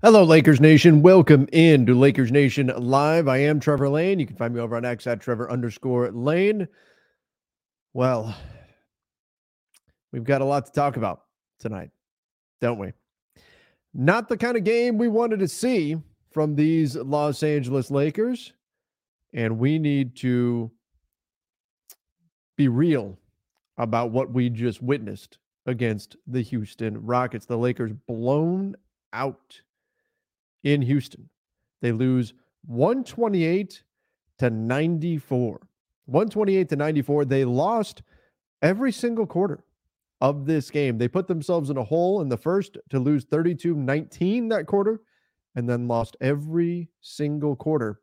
Hello, Lakers Nation. Welcome in to Lakers Nation Live. I am Trevor Lane. You can find me over on X at Trevor underscore Lane. Well, we've got a lot to talk about tonight, don't we? Not the kind of game we wanted to see from these Los Angeles Lakers. And we need to be real about what we just witnessed against the Houston Rockets. The Lakers blown out in Houston. They lose 128 to 94. 128 to 94. They lost every single quarter of this game. They put themselves in a hole in the first to lose 32 19 that quarter and then lost every single quarter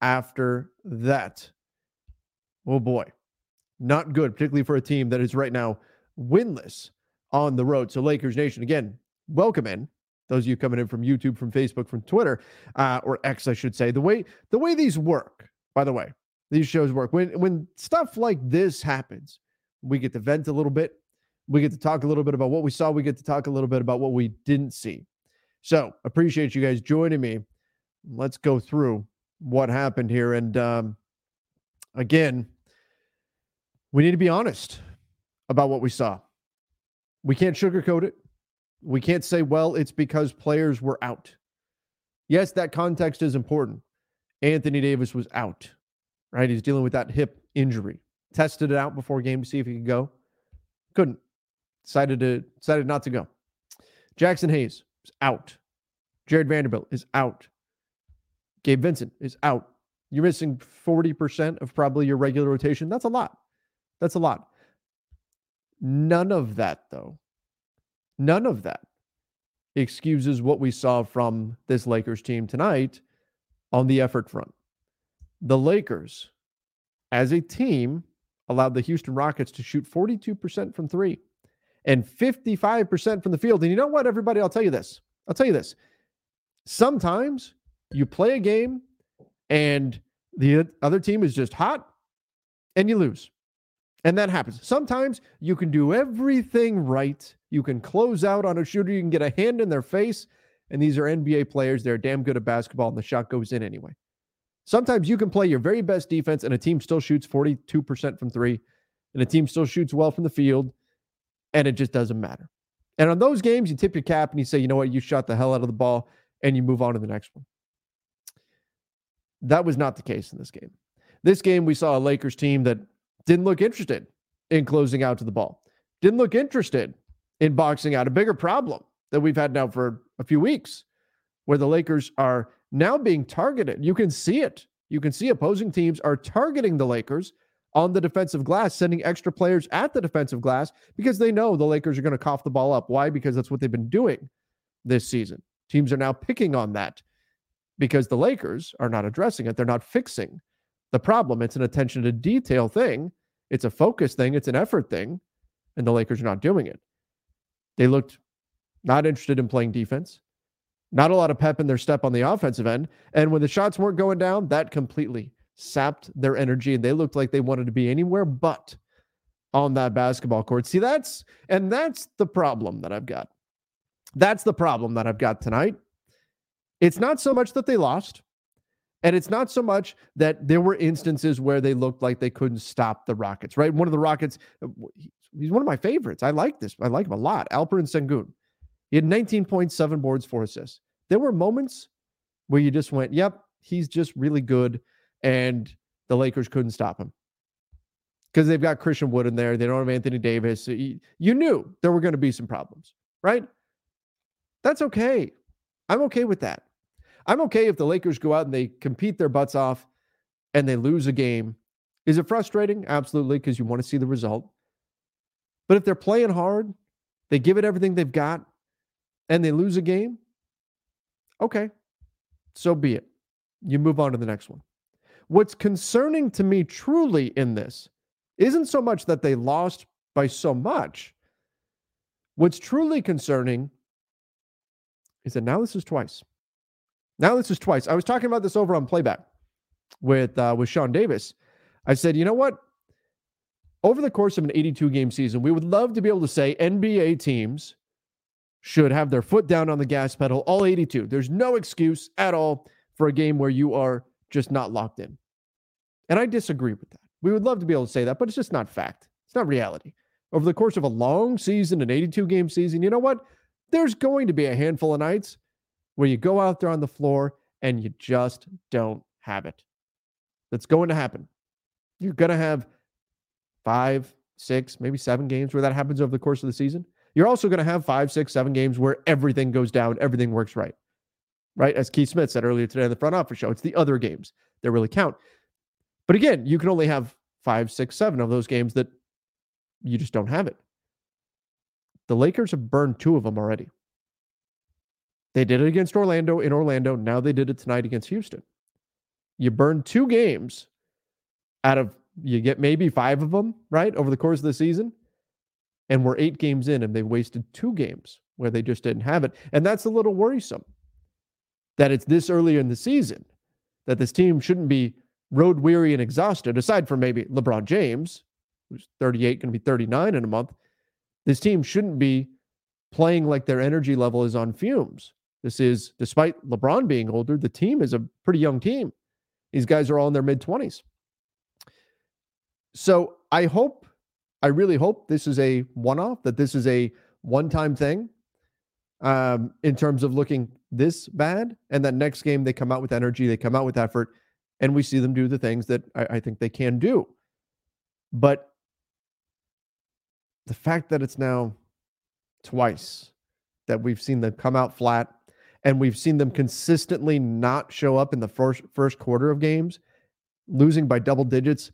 after that. Oh boy. Not good, particularly for a team that is right now winless on the road. So, Lakers Nation, again, welcome in those of you coming in from YouTube, from Facebook, from Twitter, uh, or X, I should say. The way the way these work, by the way, these shows work. When when stuff like this happens, we get to vent a little bit. We get to talk a little bit about what we saw. We get to talk a little bit about what we didn't see. So appreciate you guys joining me. Let's go through what happened here. And um, again, we need to be honest about what we saw. We can't sugarcoat it. We can't say, well, it's because players were out. Yes, that context is important. Anthony Davis was out, right? He's dealing with that hip injury. Tested it out before game to see if he could go. Couldn't. Decided to decided not to go. Jaxson Hayes is out. Jarred Vanderbilt is out. Gabe Vincent is out. You're missing 40% of probably your regular rotation. That's a lot. That's a lot. None of that, though, None of that excuses what we saw from this Lakers team tonight on the effort front. The Lakers, as a team, allowed the Houston Rockets to shoot 42% from three and 55% from the field. And you know what, everybody? I'll tell you this. I'll tell you this. Sometimes you play a game and the other team is just hot and you lose. And that happens. Sometimes you can do everything right. You can close out on a shooter. You can get a hand in their face. And these are NBA players. They're damn good at basketball, and the shot goes in anyway. Sometimes you can play your very best defense, and a team still shoots 42% from three, and a team still shoots well from the field, and it just doesn't matter. And on those games, you tip your cap and you say, you know what, you shot the hell out of the ball, and you move on to the next one. That was not the case in this game. This game, we saw a Lakers team that didn't look interested in closing out to the ball, didn't look interested in boxing out. A bigger problem that we've had now for a few weeks, where the Lakers are now being targeted. You can see it. You can see opposing teams are targeting the Lakers on the defensive glass, sending extra players at the defensive glass because they know the Lakers are going to cough the ball up. Why? Because that's what they've been doing this season. Teams are now picking on that because the Lakers are not addressing it. They're not fixing the problem. It's an attention to detail thing, it's a focus thing, it's an effort thing, and the Lakers are not doing it. They looked not interested in playing defense, not a lot of pep in their step on the offensive end. And when the shots weren't going down, that completely sapped their energy and they looked like they wanted to be anywhere but on that basketball court. See, that's and that's the problem that I've got. That's the problem that I've got tonight. It's not so much that they lost, and it's not so much that there were instances where they looked like they couldn't stop the Rockets, right? One of the Rockets, uh, he's one of my favorites. I like this. I like him a lot. Alperen Sengun. He had 19.7 boards, four assists. There were moments where you just went, yep, he's just really good. And the Lakers couldn't stop him because they've got Christian Wood in there. They don't have Anthony Davis. You knew there were going to be some problems, right? That's okay. I'm okay with that. I'm okay if the Lakers go out and they compete their butts off and they lose a game. Is it frustrating? Absolutely, because you want to see the result. But if they're playing hard, they give it everything they've got, and they lose a game, okay, so be it. You move on to the next one. What's concerning to me truly in this isn't so much that they lost by so much. What's truly concerning is that now this is twice. Now this is twice. I was talking about this over on playback with uh, with Sean Davis. I said, you know what? Over the course of an 82 game season, we would love to be able to say NBA teams should have their foot down on the gas pedal all 82. There's no excuse at all for a game where you are just not locked in. And I disagree with that. We would love to be able to say that, but it's just not fact. It's not reality. Over the course of a long season, an 82 game season, you know what? There's going to be a handful of nights where you go out there on the floor and you just don't have it. That's going to happen. You're going to have five, six, maybe seven games where that happens over the course of the season. You're also going to have five, six, seven games where everything goes down, everything works right. Right? As Keith Smith said earlier today in the front office show, it's the other games that really count. But again, you can only have five, six, seven of those games that you just don't have it. The Lakers have burned two of them already. They did it against Orlando in Orlando. Now they did it tonight against Houston. You burn two games out of, you get maybe five of them, right, over the course of the season. And we're eight games in and they've wasted two games where they just didn't have it. And that's a little worrisome that it's this early in the season that this team shouldn't be road weary and exhausted, aside from maybe LeBron James, who's 38, going to be 39 in a month. This team shouldn't be playing like their energy level is on fumes. This is, despite LeBron being older, the team is a pretty young team. These guys are all in their mid 20s. So I hope, I really hope this is a one off, that this is a one time thing um, in terms of looking this bad. And that next game, they come out with energy, they come out with effort, and we see them do the things that I, I think they can do. But the fact that it's now twice that we've seen them come out flat and we've seen them consistently not show up in the first first quarter of games, losing by double digits.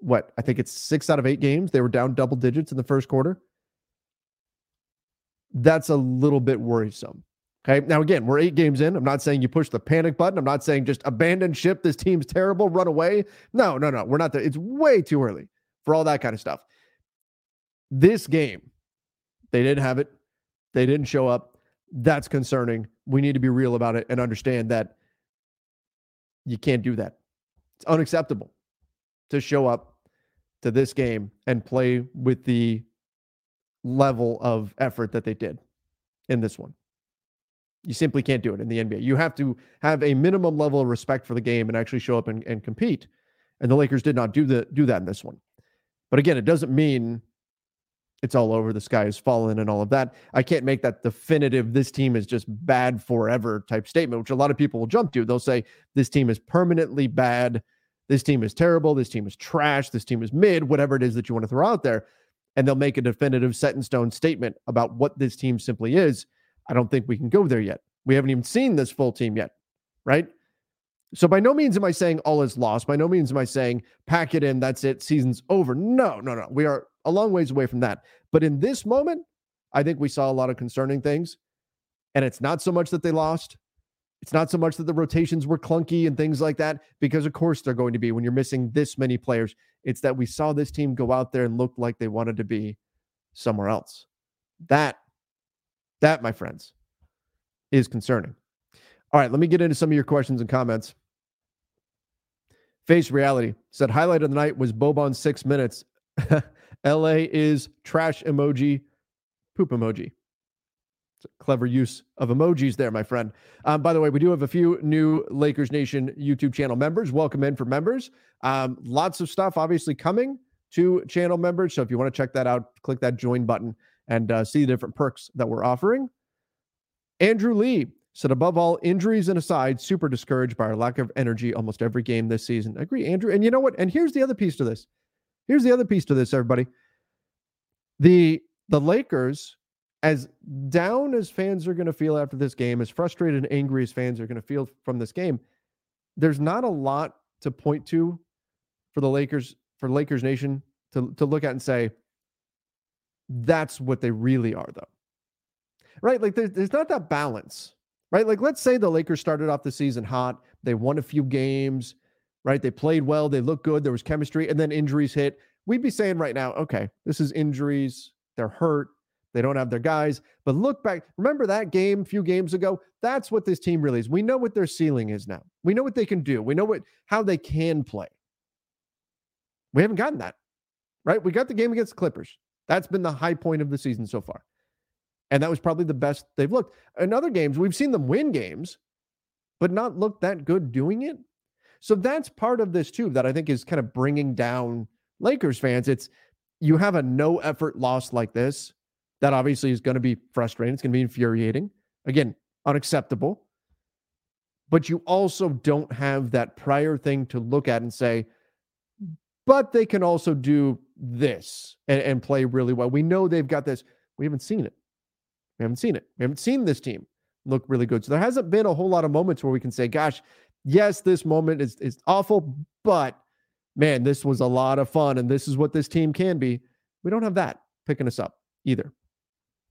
What I think it's six out of eight games they were down double digits in the first quarter. That's a little bit worrisome. Okay. Now, again, we're eight games in. I'm not saying you push the panic button. I'm not saying just abandon ship. This team's terrible. Run away. No, no, no. We're not there. It's way too early for all that kind of stuff. This game, they didn't have it. They didn't show up. That's concerning. We need to be real about it and understand that you can't do that. It's unacceptable to show up to this game and play with the level of effort that they did in this one. You simply can't do it in the NBA. You have to have a minimum level of respect for the game and actually show up and, and compete. And the Lakers did not do the do that in this one. But again, it doesn't mean it's all over, the sky has fallen, and all of that. I can't make that definitive, this team is just bad forever type statement, which a lot of people will jump to. They'll say, this team is permanently bad. This team is terrible. This team is trash. This team is mid, whatever it is that you want to throw out there. And they'll make a definitive set in stone statement about what this team simply is. I don't think we can go there yet. We haven't even seen this full team yet, right? So by no means am I saying all is lost. By no means am I saying pack it in, that's it, season's over. No, no, no. We are a long ways away from that. But in this moment, I think we saw a lot of concerning things. And it's not so much that they lost. It's not so much that the rotations were clunky and things like that, because of course they're going to be when you're missing this many players. It's that we saw this team go out there and look like they wanted to be somewhere else. That, that, my friends, is concerning. All right, let me get into some of your questions and comments. Face reality said highlight of the night was Boban six minutes. LA is trash emoji, poop emoji. Clever use of emojis there, my friend. Um, by the way, we do have a few new Lakers Nation YouTube channel members. Welcome in for members. Um, lots of stuff obviously coming to channel members. So if you want to check that out, click that join button and uh, see the different perks that we're offering. Andrew Lee said, above all, injuries and aside, super discouraged by our lack of energy almost every game this season. I agree, Andrew. And you know what? And here's the other piece to this. Here's the other piece to this, everybody. The the Lakers, as down as fans are going to feel after this game, as frustrated and angry as fans are going to feel from this game, there's not a lot to point to for the Lakers, for Lakers Nation to, to look at and say, that's what they really are, though. Right? Like there's, there's not that balance, right? Like let's say the Lakers started off the season hot, they won a few games, right? They played well, they looked good, there was chemistry, and then injuries hit. We'd be saying right now, okay, this is injuries, they're hurt, they don't have their guys. But look back, remember that game a few games ago? That's what this team really is. We know what their ceiling is now. We know what they can do. We know what how they can play. We haven't gotten that. Right? We got the game against the Clippers. That's been the high point of the season so far. And that was probably the best they've looked. In other games, we've seen them win games, but not look that good doing it. So that's part of this too that I think is kind of bringing down Lakers fans. It's you have a no effort loss like this that obviously is going to be frustrating. It's going to be infuriating. Again, unacceptable. But you also don't have that prior thing to look at and say, but they can also do this and, and play really well. We know they've got this. We haven't seen it. We haven't seen it. We haven't seen this team look really good. So there hasn't been a whole lot of moments where we can say, gosh, yes, this moment is, is awful, but man, this was a lot of fun and this is what this team can be. We don't have that picking us up either.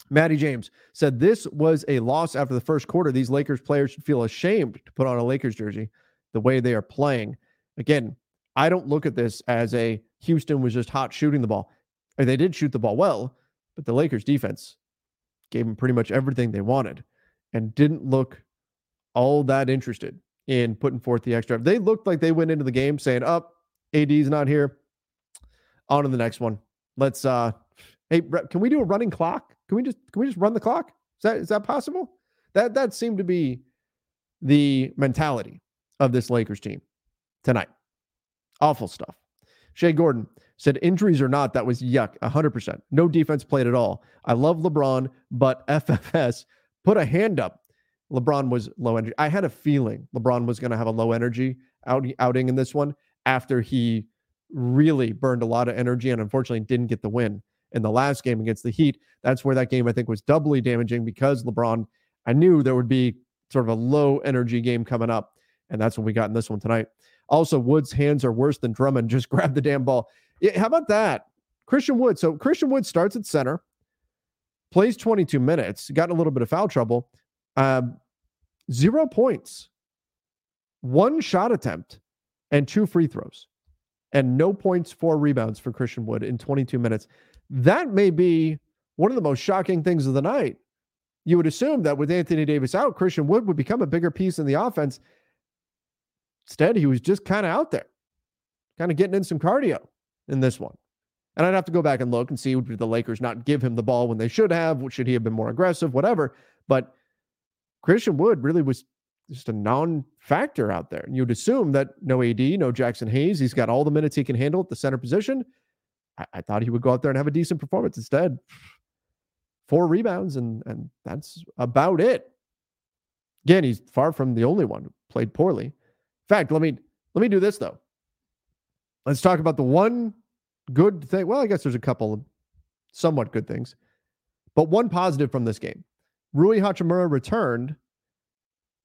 Maddie James said this was a loss after the first quarter. These Lakers players should feel ashamed to put on a Lakers jersey the way they are playing. Again, I don't look at this as a Houston was just hot shooting the ball. They did shoot the ball well, but the Lakers defense gave them pretty much everything they wanted and didn't look all that interested in putting forth the extra. They looked like they went into the game saying, "Up, oh, AD's not here. On to the next one. Let's uh hey, can we do a running clock? Can we just can we just run the clock? Is that is that possible? That that seemed to be the mentality of this Lakers team tonight. Awful stuff. Shay Gordon said injuries or not, that was yuck, 100%. No defense played at all. I love LeBron, but FFS put a hand up. LeBron was low energy. I had a feeling LeBron was going to have a low energy out, outing in this one after he really burned a lot of energy and unfortunately didn't get the win in the last game against the Heat. That's where that game I think was doubly damaging because LeBron, I knew there would be sort of a low energy game coming up. And that's what we got in this one tonight. Also, Wood's hands are worse than Drummond. Just grab the damn ball. Yeah, how about that? Christian Wood. So Christian Wood starts at center, plays 22 minutes, got in a little bit of foul trouble. Um, zero points, one shot attempt, and two free throws, and no points, four rebounds for Christian Wood in 22 minutes. That may be one of the most shocking things of the night. You would assume that with Anthony Davis out, Christian Wood would become a bigger piece in the offense. Instead, he was just kind of out there, kind of getting in some cardio in this one. And I'd have to go back and look and see would the Lakers not give him the ball when they should have? Should he have been more aggressive? Whatever. But Christian Wood really was just a non-factor out there. And you'd assume that no AD, no Jaxson Hayes, he's got all the minutes he can handle at the center position. I, I thought he would go out there and have a decent performance. Instead, four rebounds, and and that's about it. Again, he's far from the only one who played poorly In fact, let me let me do this though. Let's talk about the one good thing. Well, I guess there's a couple of somewhat good things, but one positive from this game. Rui Hachimura returned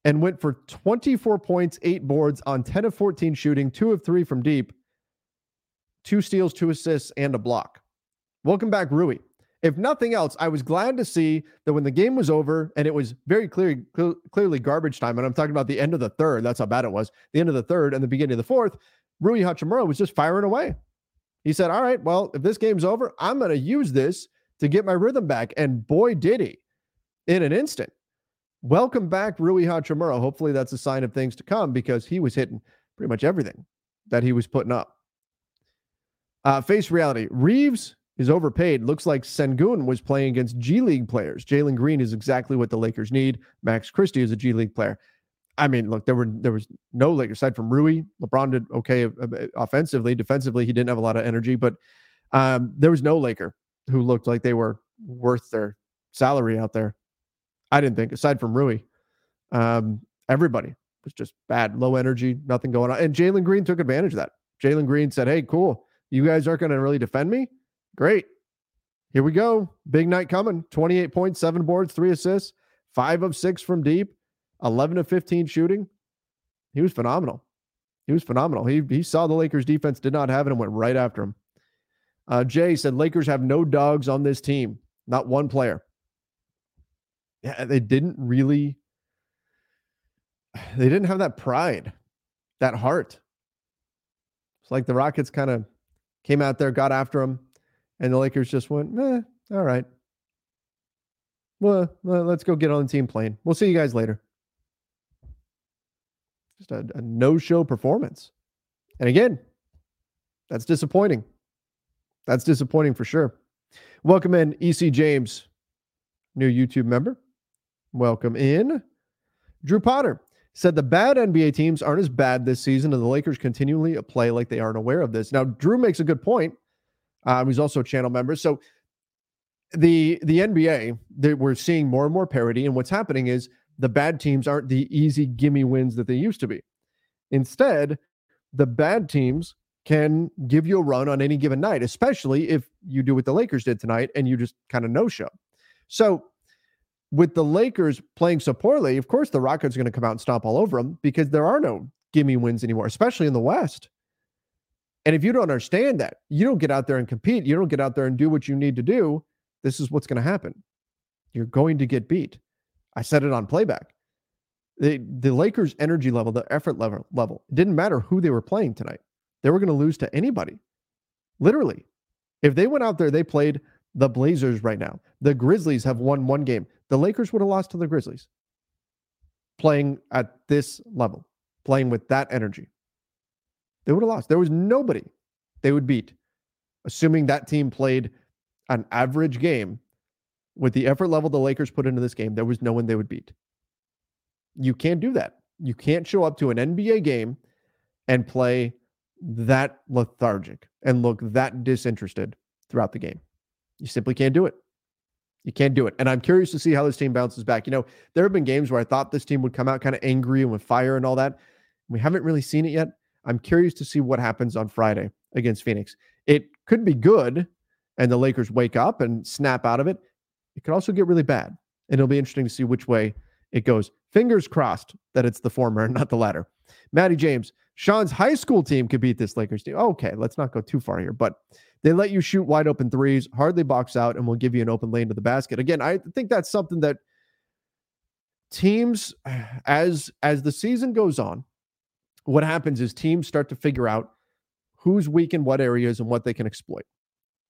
and went for 24 points, eight boards on 10 of 14 shooting, two of three from deep, two steals, two assists, and a block. Welcome back, Rui if nothing else, I was glad to see that when the game was over and it was very clear, cl- clearly garbage time, and I'm talking about the end of the third, that's how bad it was, the end of the third and the beginning of the fourth, Rui Hachimura was just firing away. He said, All right, well, if this game's over, I'm going to use this to get my rhythm back. And boy, did he in an instant. Welcome back, Rui Hachimura. Hopefully that's a sign of things to come because he was hitting pretty much everything that he was putting up. Uh, face reality. Reaves is overpaid. Looks like Sengun was playing against G League players. Jalen Green is exactly what the Lakers need. Max Christie is a G League player. I mean, look, there were there was no Lakers aside from Rui. LeBron did okay offensively. Defensively, he didn't have a lot of energy, but um, there was no Laker who looked like they were worth their salary out there. I didn't think, aside from Rui, um, everybody was just bad, low energy, nothing going on. And Jalen Green took advantage of that. Jalen Green said, "Hey, cool, you guys aren't going to really defend me. Great, here we go. Big night coming. Twenty-eight points, seven boards, three assists, five of six from deep, eleven of fifteen shooting. He was phenomenal. He was phenomenal. He he saw the Lakers defense did not have it and went right after him. Uh, Jay said Lakers have no dogs on this team, not one player. Yeah, they didn't really. They didn't have that pride, that heart. It's like the Rockets kind of came out there, got after them, and the Lakers just went, eh, all right. Well, let's go get on the team plane. We'll see you guys later. Just a, a no show performance. And again, that's disappointing. That's disappointing for sure. Welcome in, EC James, new YouTube member. Welcome in. Drew Potter said the bad NBA teams aren't as bad this season, and the Lakers continually play like they aren't aware of this. Now, Drew makes a good point. Um, he's also a channel member. So the the NBA, they, we're seeing more and more parity, and what's happening is the bad teams aren't the easy gimme wins that they used to be. Instead, the bad teams can give you a run on any given night, especially if you do what the Lakers did tonight and you just kind of no show. So, with the Lakers playing so poorly, of course, the Rockets are going to come out and stomp all over them because there are no gimme wins anymore, especially in the West. And if you don't understand that, you don't get out there and compete, you don't get out there and do what you need to do, this is what's going to happen. You're going to get beat. I said it on playback. The, the Lakers' energy level, the effort level, level, it didn't matter who they were playing tonight they were going to lose to anybody. Literally. If they went out there, they played the Blazers right now. The Grizzlies have won one game. The Lakers would have lost to the Grizzlies playing at this level, playing with that energy. They would have lost. There was nobody they would beat, assuming that team played an average game with the effort level the Lakers put into this game. There was no one they would beat. You can't do that. You can't show up to an NBA game and play that lethargic and look that disinterested throughout the game. You simply can't do it. You can't do it. And I'm curious to see how this team bounces back. You know, there have been games where I thought this team would come out kind of angry and with fire and all that. We haven't really seen it yet. I'm curious to see what happens on Friday against Phoenix. It could be good and the Lakers wake up and snap out of it. It could also get really bad. And it'll be interesting to see which way it goes. Fingers crossed that it's the former and not the latter. Maddie James, Sean's high school team could beat this Lakers team. Okay, let's not go too far here, but they let you shoot wide open threes, hardly box out, and will give you an open lane to the basket. Again, I think that's something that teams, as as the season goes on, what happens is teams start to figure out who's weak in what areas and what they can exploit.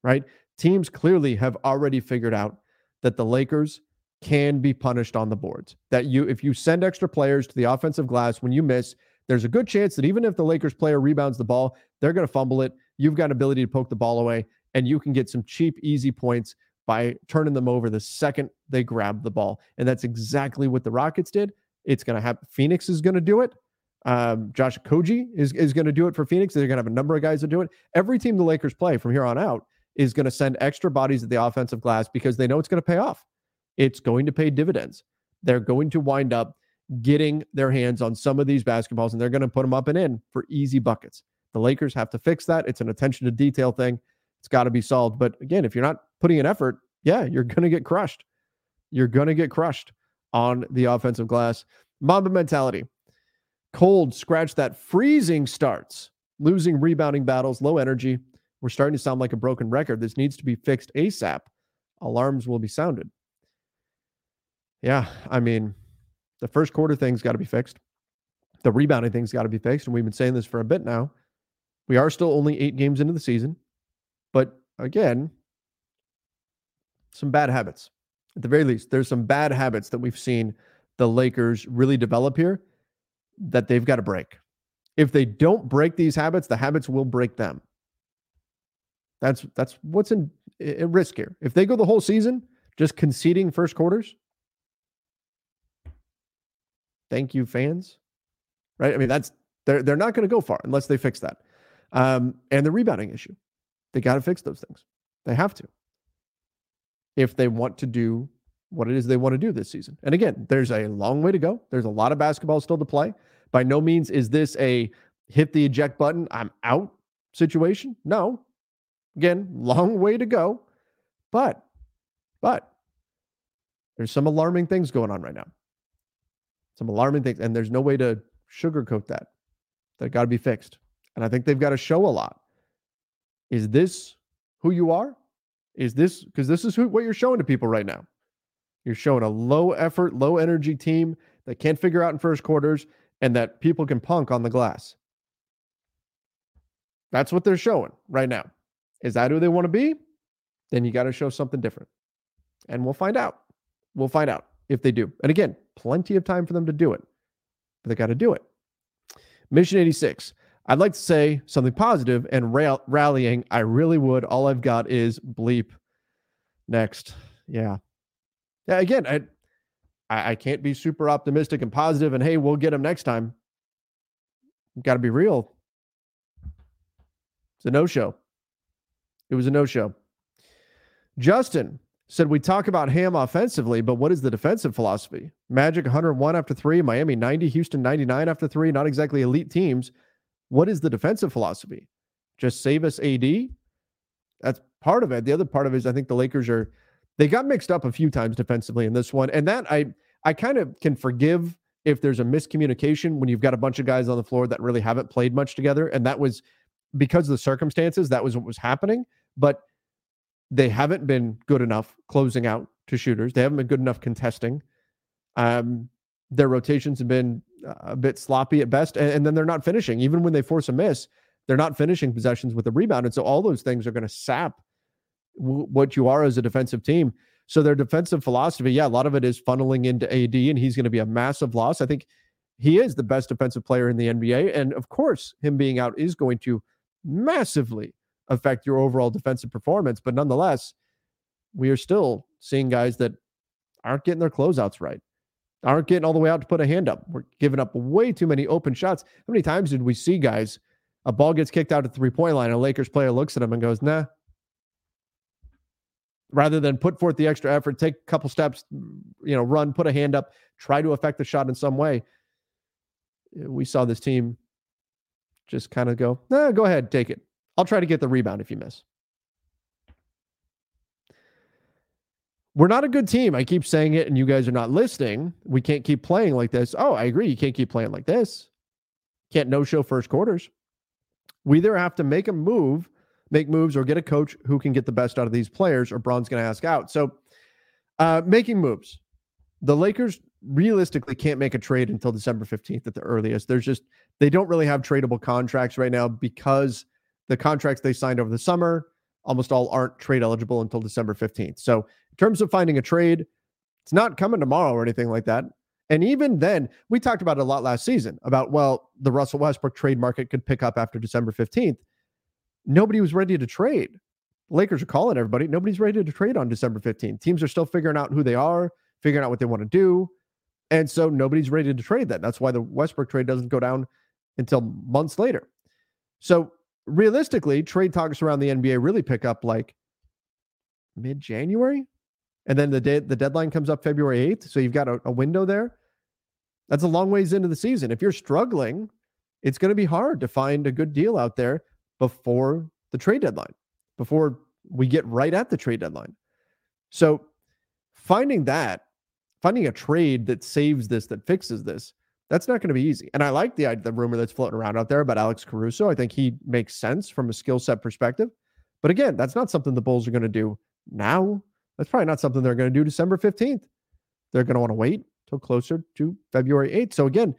Right? Teams clearly have already figured out that the Lakers can be punished on the boards. That you, if you send extra players to the offensive glass when you miss, there's a good chance that even if the Lakers player rebounds the ball, they're going to fumble it. You've got an ability to poke the ball away, and you can get some cheap, easy points by turning them over the second they grab the ball. And that's exactly what the Rockets did. It's going to happen. Phoenix is going to do it. Um, Josh Okogie is, is going to do it for Phoenix. They're going to have a number of guys that do it. Every team the Lakers play from here on out is going to send extra bodies at the offensive glass because they know it's going to pay off. It's going to pay dividends. They're going to wind up getting their hands on some of these basketballs and they're going to put them up and in for easy buckets. The Lakers have to fix that. It's an attention to detail thing. It's got to be solved. But again, if you're not putting an effort, yeah, you're going to get crushed. You're going to get crushed on the offensive glass. Mamba mentality. Cold, scratch that. Freezing starts. Losing rebounding battles, low energy. We're starting to sound like a broken record. This needs to be fixed ASAP. Alarms will be sounded. Yeah, I mean, the first quarter thing's got to be fixed. The rebounding thing's got to be fixed. And we've been saying this for a bit now. We are still only eight games into the season. But again, some bad habits. At the very least, there's some bad habits that we've seen the Lakers really develop here that they've got to break. If they don't break these habits, the habits will break them. That's that's what's in, in risk here. If they go the whole season just conceding first quarters, thank you, fans. Right? I mean, that's they're they're not going to go far unless they fix that. Um, and the rebounding issue, they got to fix those things. They have to if they want to do what it is they want to do this season. And again, there's a long way to go. There's a lot of basketball still to play. By no means is this a hit the eject button, I'm out situation. No. Again, long way to go. But, but there's some alarming things going on right now. Some alarming things. And there's no way to sugarcoat that. That got to be fixed. And I think they've got to show a lot. Is this who you are? Is this because this is who, what you're showing to people right now? You're showing a low effort, low energy team that can't figure out in first quarters and that people can punk on the glass. That's what they're showing right now. Is that who they want to be? Then you got to show something different. And we'll find out. We'll find out if they do. And again, plenty of time for them to do it, but they got to do it. Mission 86. I'd like to say something positive and ra- rallying. I really would. All I've got is bleep. Next. Yeah. Yeah. Again, I, I, I can't be super optimistic and positive and hey, we'll get them next time. Got to be real. It's a no show. It was a no show. Justin said we talk about Ham offensively, but what is the defensive philosophy? Magic 101 after three, Miami 90, Houston 99 after three. Not exactly elite teams. What is the defensive philosophy? Just save us AD? That's part of it. The other part of it is I think the Lakers are they got mixed up a few times defensively in this one. And that I I kind of can forgive if there's a miscommunication when you've got a bunch of guys on the floor that really haven't played much together. And that was because of the circumstances, that was what was happening. But they haven't been good enough closing out to shooters. They haven't been good enough contesting. Um, their rotations have been a bit sloppy at best, and, and then they're not finishing. Even when they force a miss, they're not finishing possessions with a rebound. And so all those things are going to sap w- what you are as a defensive team. So their defensive philosophy, yeah, a lot of it is funneling into AD, and he's going to be a massive loss. I think he is the best defensive player in the NBA. And of course, him being out is going to massively affect your overall defensive performance. But nonetheless, we are still seeing guys that aren't getting their closeouts right aren't getting all the way out to put a hand up. We're giving up way too many open shots. How many times did we see guys, a ball gets kicked out at the three point line, a Lakers player looks at him and goes, nah. Rather than put forth the extra effort, take a couple steps, you know, run, put a hand up, try to affect the shot in some way. We saw this team just kind of go, nah, go ahead, take it. I'll try to get the rebound if you miss. we're not a good team. I keep saying it and you guys are not listening. We can't keep playing like this. Oh, I agree. You can't keep playing like this. Can't no show first quarters. We either have to make a move, make moves, or get a coach who can get the best out of these players, or Bron's going to ask out. So, uh, making moves. The Lakers realistically can't make a trade until December 15th at the earliest. There's just, they don't really have tradable contracts right now because the contracts they signed over the summer almost all aren't trade eligible until December 15th. So, in terms of finding a trade, it's not coming tomorrow or anything like that. And even then, we talked about it a lot last season about, well, the Russell Westbrook trade market could pick up after December 15th. Nobody was ready to trade. Lakers are calling everybody. Nobody's ready to trade on December 15th. Teams are still figuring out who they are, figuring out what they want to do. And so nobody's ready to trade that. That's why the Westbrook trade doesn't go down until months later. So realistically, trade talks around the NBA really pick up like mid January. And then the day the deadline comes up February 8th. So you've got a, a window there. That's a long ways into the season. If you're struggling, it's going to be hard to find a good deal out there before the trade deadline, before we get right at the trade deadline. So finding that, finding a trade that saves this, that fixes this, that's not going to be easy. And I like the the rumor that's floating around out there about Alex Caruso. I think he makes sense from a skill set perspective. But again, that's not something the Bulls are going to do now. That's probably not something they're going to do December 15th. They're going to want to wait till closer to February 8th. So again,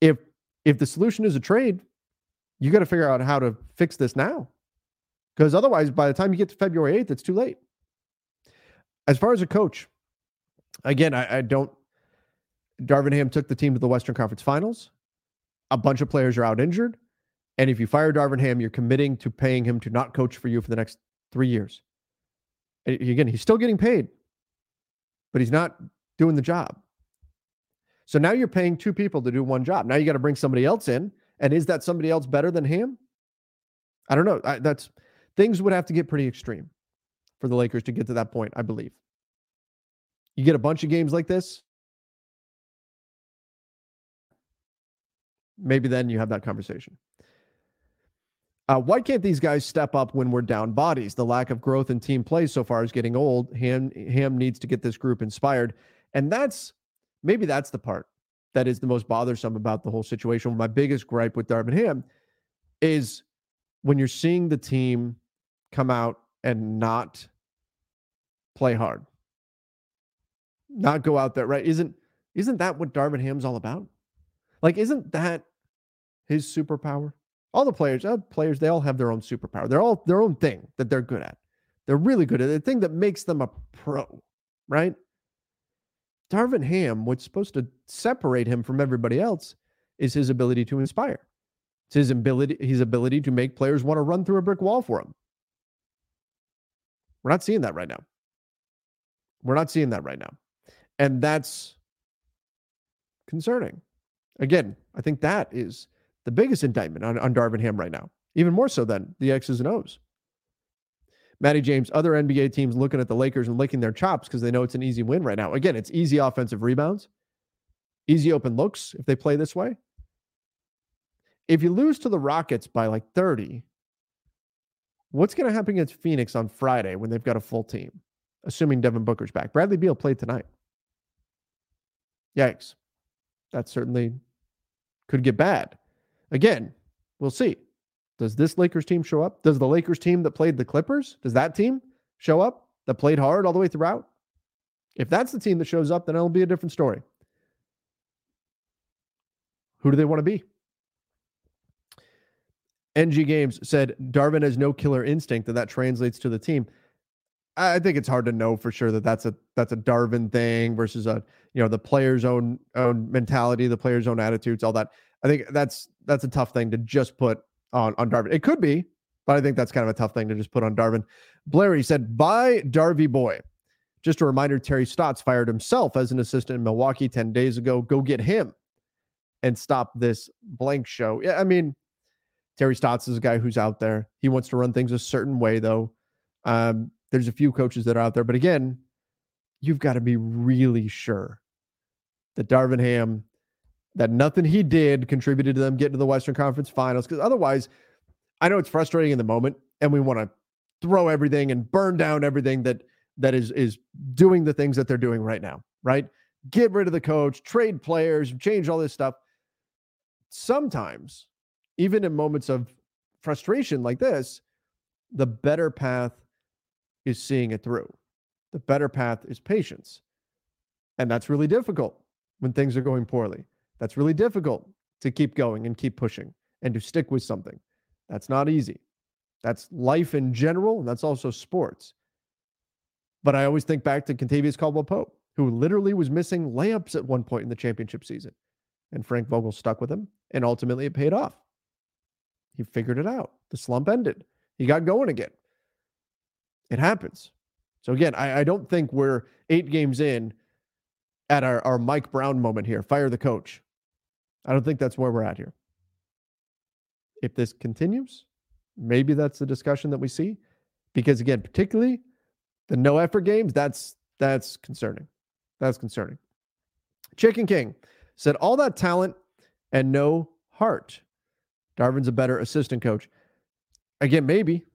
if if the solution is a trade, you got to figure out how to fix this now. Because otherwise, by the time you get to February 8th, it's too late. As far as a coach, again, I, I don't Darvin Ham took the team to the Western Conference Finals. a bunch of players are out injured. And if you fire Darvin Ham, you're committing to paying him to not coach for you for the next three years. And again, he's still getting paid, but he's not doing the job. So now you're paying two people to do one job. Now you got to bring somebody else in. And is that somebody else better than Ham? I don't know. I, that's things would have to get pretty extreme for the Lakers to get to that point, I believe. You get a bunch of games like this, maybe then you have that conversation. Uh, why can't these guys step up when we're down bodies? The lack of growth in team play so far is getting old. Ham, Ham needs to get this group inspired. And that's maybe that's the part that is the most bothersome about the whole situation. My biggest gripe with Darvin Ham is when you're seeing the team come out and not play hard, not go out there, right? Isn't isn't that what Darvin Ham's all about? Like, isn't that his superpower? All the players, uh, players, they all have their own superpower. They're all their own thing that they're good at. They're really good at the thing that makes them a pro, right? Darvin Ham, what's supposed to separate him from everybody else is his ability to inspire. It's his ability, his ability to make players want to run through a brick wall for him. We're not seeing that right now. We're not seeing that right now. And that's concerning. Again, I think that is the biggest indictment on, on Darvin Ham right now, even more so than the X's and O's. Matty James, other NBA teams looking at the Lakers and licking their chops because they know it's an easy win right now. Again, it's easy offensive rebounds, easy open looks if they play this way. If you lose to the Rockets by like 30, what's going to happen against Phoenix on Friday when they've got a full team, assuming Devin Booker's back? Bradley Beal played tonight. Yikes. That certainly could get bad. Again, we'll see. Does this Lakers team show up? Does the Lakers team that played the Clippers, does that team show up that played hard all the way throughout? If that's the team that shows up, then it'll be a different story. Who do they want to be? NG Games said Darvin has no killer instinct, and that translates to the team. I think it's hard to know for sure that that's a that's a Darvin thing versus a you know the player's own own mentality, the player's own attitudes, all that. I think that's that's a tough thing to just put on, on Darvin. It could be, but I think that's kind of a tough thing to just put on Darvin. Blair, he said, bye, Darvy boy. Just a reminder Terry Stotts fired himself as an assistant in Milwaukee 10 days ago. Go get him and stop this blank show. Yeah, I mean, Terry Stotts is a guy who's out there. He wants to run things a certain way, though. Um, there's a few coaches that are out there, but again, you've got to be really sure that Darvin Ham that nothing he did contributed to them getting to the Western Conference Finals. Because otherwise, I know it's frustrating in the moment, and we want to throw everything and burn down everything that that is is doing the things that they're doing right now. Right? Get rid of the coach, trade players, change all this stuff. Sometimes, even in moments of frustration like this, the better path is seeing it through. The better path is patience. And that's really difficult when things are going poorly. That's really difficult to keep going and keep pushing and to stick with something. That's not easy. That's life in general, and that's also sports. But I always think back to Kentavious Caldwell Pope, who literally was missing layups at one point in the championship season. And Frank Vogel stuck with him, and ultimately it paid off. He figured it out. The slump ended. He got going again. It happens. So again, I, I don't think we're eight games in at our, our Mike Brown moment here. Fire the coach. I don't think that's where we're at here. If this continues, maybe that's the discussion that we see. Because again, particularly the no effort games, that's that's concerning. That's concerning. Chicken King said all that talent and no heart. Darvin's a better assistant coach. Again, maybe.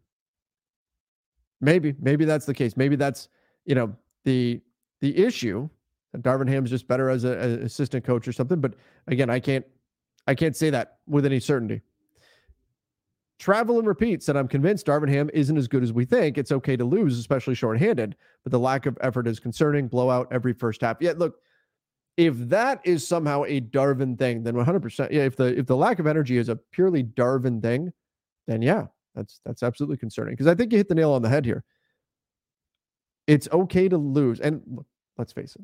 Maybe, maybe that's the case. Maybe that's, you know, the the issue Darvin Ham's just better as an assistant coach or something. But again, I can't I can't say that with any certainty. Travel and repeat said, I'm convinced Darvin Ham isn't as good as we think. It's okay to lose, especially shorthanded, but the lack of effort is concerning. Blowout every first half. Yeah, look, if that is somehow a Darvin thing, then 100%. Yeah, if the if the lack of energy is a purely Darvin thing, then yeah, that's that's absolutely concerning. Because I think you hit the nail on the head here. It's okay to lose, and look, let's face it,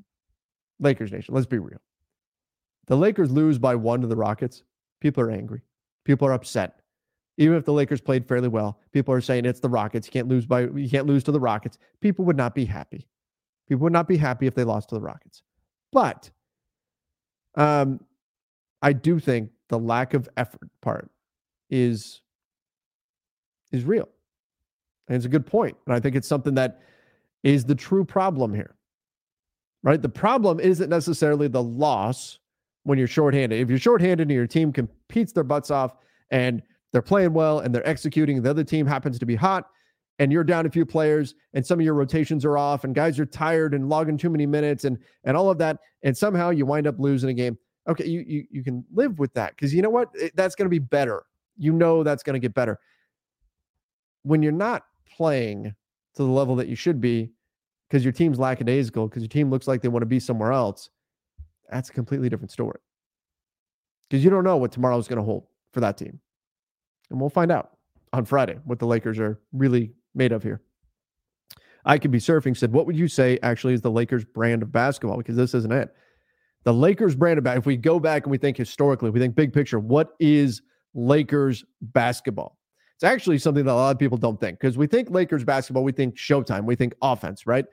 Lakers Nation, let's be real. The Lakers lose by one to the Rockets. people are angry. People are upset. Even if the Lakers played fairly well, people are saying it's the Rockets. You can't lose by you can't lose to the Rockets. People would not be happy. People would not be happy if they lost to the Rockets. But um I do think the lack of effort part is is real. And it's a good point. And I think it's something that is the true problem here. Right? The problem isn't necessarily the loss when you're shorthanded. If you're shorthanded and your team competes their butts off and they're playing well and they're executing, the other team happens to be hot and you're down a few players and some of your rotations are off and guys are tired and logging too many minutes and and all of that and somehow you wind up losing a game. Okay, you you, you can live with that because you know what? That's going to be better. You know that's going to get better. When you're not playing to the level that you should be because your team's lackadaisical, because your team looks like they want to be somewhere else, that's a completely different story. Because you don't know what tomorrow is going to hold for that team. And we'll find out on Friday what the Lakers are really made of here. I could be surfing said, What would you say actually is the Lakers brand of basketball? Because this isn't it. The Lakers brand of basketball, if we go back and we think historically, we think big picture, what is Lakers basketball? It's actually something that a lot of people don't think because we think Lakers basketball, we think Showtime, we think offense, right?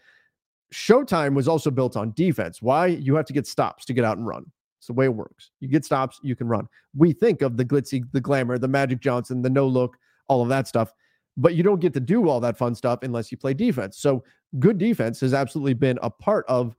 Showtime was also built on defense. Why? You have to get stops to get out and run. It's the way it works. You get stops, you can run. We think of the glitzy, the glamour, the Magic Johnson, the no look, all of that stuff, but you don't get to do all that fun stuff unless you play defense. So, good defense has absolutely been a part of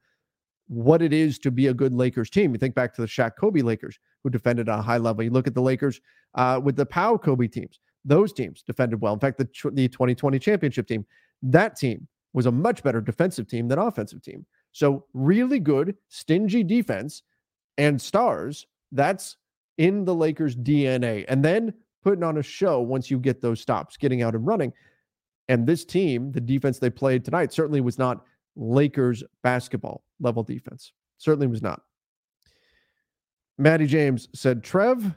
what it is to be a good Lakers team. You think back to the Shaq Kobe Lakers who defended on a high level. You look at the Lakers uh, with the Pau Kobe teams. Those teams defended well. In fact, the, the 2020 championship team, that team was a much better defensive team than offensive team. So really good, stingy defense and stars. That's in the Lakers' DNA. And then putting on a show once you get those stops, getting out and running. And this team, the defense they played tonight, certainly was not Lakers basketball level defense. Certainly was not. Maddie James said, Trev,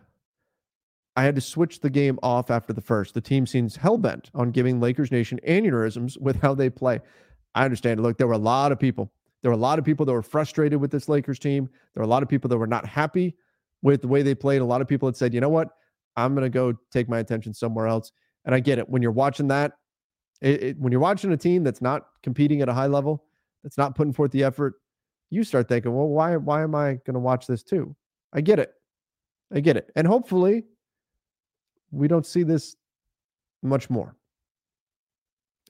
I had to switch the game off after the first. The team seems hell bent on giving Lakers Nation aneurysms with how they play. I understand. Look, there were a lot of people. There were a lot of people that were frustrated with this Lakers team. There were a lot of people that were not happy with the way they played. A lot of people had said, you know what? I'm going to go take my attention somewhere else. And I get it. When you're watching that, it, it, when you're watching a team that's not competing at a high level, that's not putting forth the effort, you start thinking, well, why, why am I going to watch this too? I get it. I get it. And hopefully, we don't see this much more.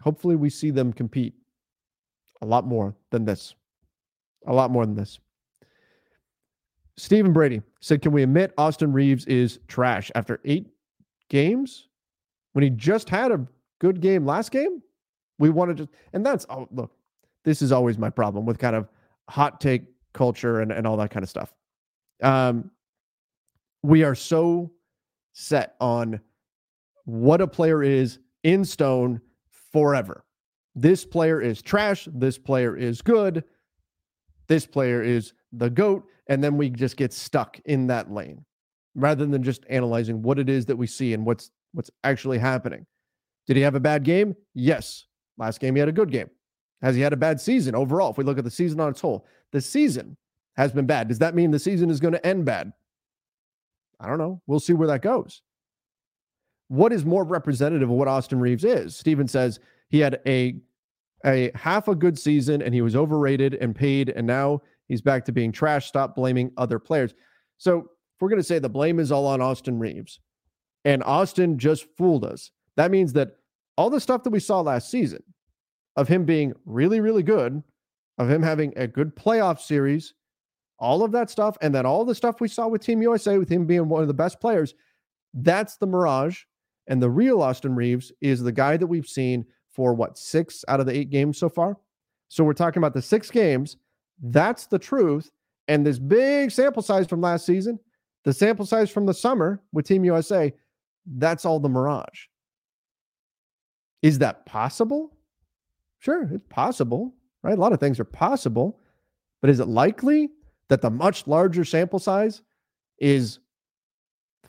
Hopefully, we see them compete a lot more than this. A lot more than this. Stephen Brady said, Can we admit Austin Reaves is trash after eight games when he just had a good game last game? We want to and that's, oh, look, this is always my problem with kind of hot take culture and, and all that kind of stuff. Um, we are so set on what a player is in stone forever. This player is trash. This player is good. This player is the GOAT. And then we just get stuck in that lane rather than just analyzing what it is that we see and what's what's actually happening. Did he have a bad game? Yes. Last game he had a good game. Has he had a bad season overall? If we look at the season on its whole, the season has been bad. Does that mean the season is going to end bad? I don't know. We'll see where that goes. What is more representative of what Austin Reaves is? Steven says he had a a half a good season and he was overrated and paid, and now he's back to being trash. Stop blaming other players. So if we're going to say the blame is all on Austin Reaves and Austin just fooled us, that means that all the stuff that we saw last season of him being really, really good, of him having a good playoff series, all of that stuff, and then all the stuff we saw with Team USA with him being one of the best players, that's the mirage. And the real Austin Reaves is the guy that we've seen for what, six out of the eight games so far? So we're talking about the six games. That's the truth. And this big sample size from last season, the sample size from the summer with Team USA, that's all the mirage. Is that possible? Sure, it's possible, right? A lot of things are possible. But is it likely that the much larger sample size is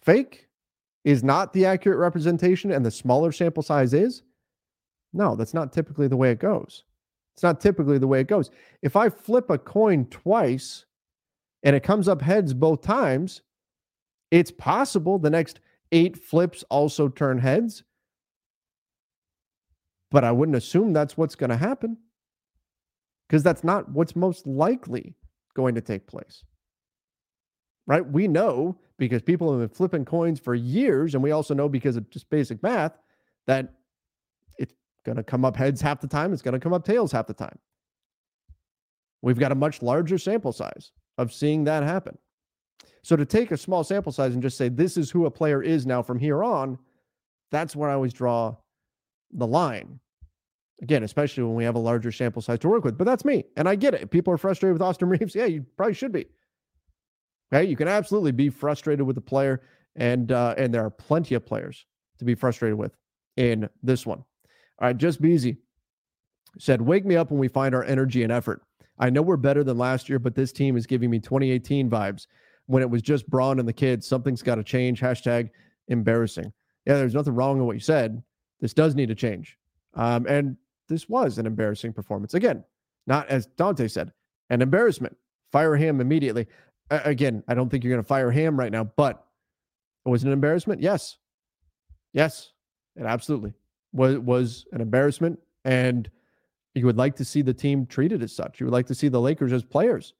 fake, is not the accurate representation, and the smaller sample size is? No, that's not typically the way it goes. It's not typically the way it goes. If I flip a coin twice and it comes up heads both times, It's possible the next eight flips also turn heads, but I wouldn't assume that's what's going to happen because that's not what's most likely going to take place. Right? We know because people have been flipping coins for years, and we also know because of just basic math that it's going to come up heads half the time, it's going to come up tails half the time. We've got a much larger sample size of seeing that happen. So to take a small sample size and just say this is who a player is now from here on, that's where I always draw the line. Again, especially when we have a larger sample size to work with. But that's me. And I get it. people are frustrated with Austin Reaves. Yeah, you probably should be. Okay. You can absolutely be frustrated with the player. And uh, and there are plenty of players to be frustrated with in this one. All right, just Beasy said, Wake me up when we find our energy and effort. I know we're better than last year, but this team is giving me 2018 vibes when it was just Bron and the kids. Something's got to change. Hashtag embarrassing. Yeah, there's nothing wrong with what you said. This does need to change. Um, and this was an embarrassing performance. Again, not as Dante said, an embarrassment. Fire him immediately. Uh, again, I don't think you're going to fire him right now, but it was an embarrassment? Yes. Yes. It absolutely was was an embarrassment. And you would like to see the team treated as such. You would like to see the Lakers as players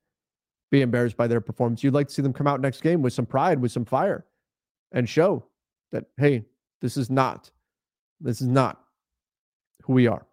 be embarrassed by their performance. You'd like to see them come out next game with some pride, with some fire, and show that, hey, this is not, this is not who we are.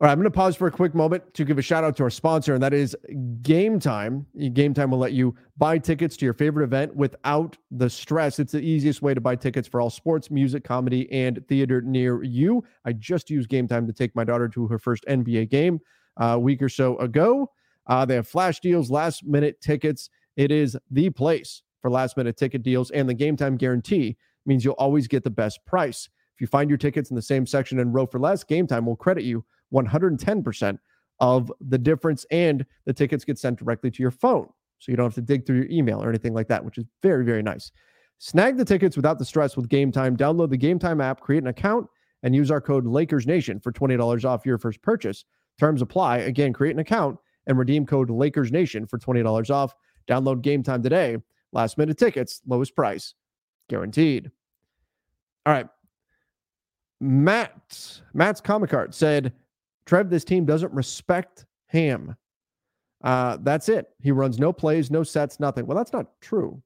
All right, I'm going to pause for a quick moment to give a shout out to our sponsor, and that is Game Time. Game Time will let you buy tickets to your favorite event without the stress. It's the easiest way to buy tickets for all sports, music, comedy, and theater near you. I just used Game Time to take my daughter to her first NBA game a week or so ago. Uh, they have flash deals, last minute tickets. It is the place for last minute ticket deals, and the Game Time guarantee means you'll always get the best price. If you find your tickets in the same section and row for less, Game Time will credit you 110% of the difference, and the tickets get sent directly to your phone. So you don't have to dig through your email or anything like that, which is very, very nice. Snag the tickets without the stress with Game Time. Download the Game Time app, create an account, and use our code LakersNation for $20 off your first purchase. Terms apply. Again, create an account and redeem code LakersNation for $20 off. Download Game Time today. Last minute tickets, lowest price, guaranteed. All right. Matt, Matt's comic art said, Trev, this team doesn't respect Ham. Uh, that's it. He runs no plays, no sets, nothing. Well, that's not true.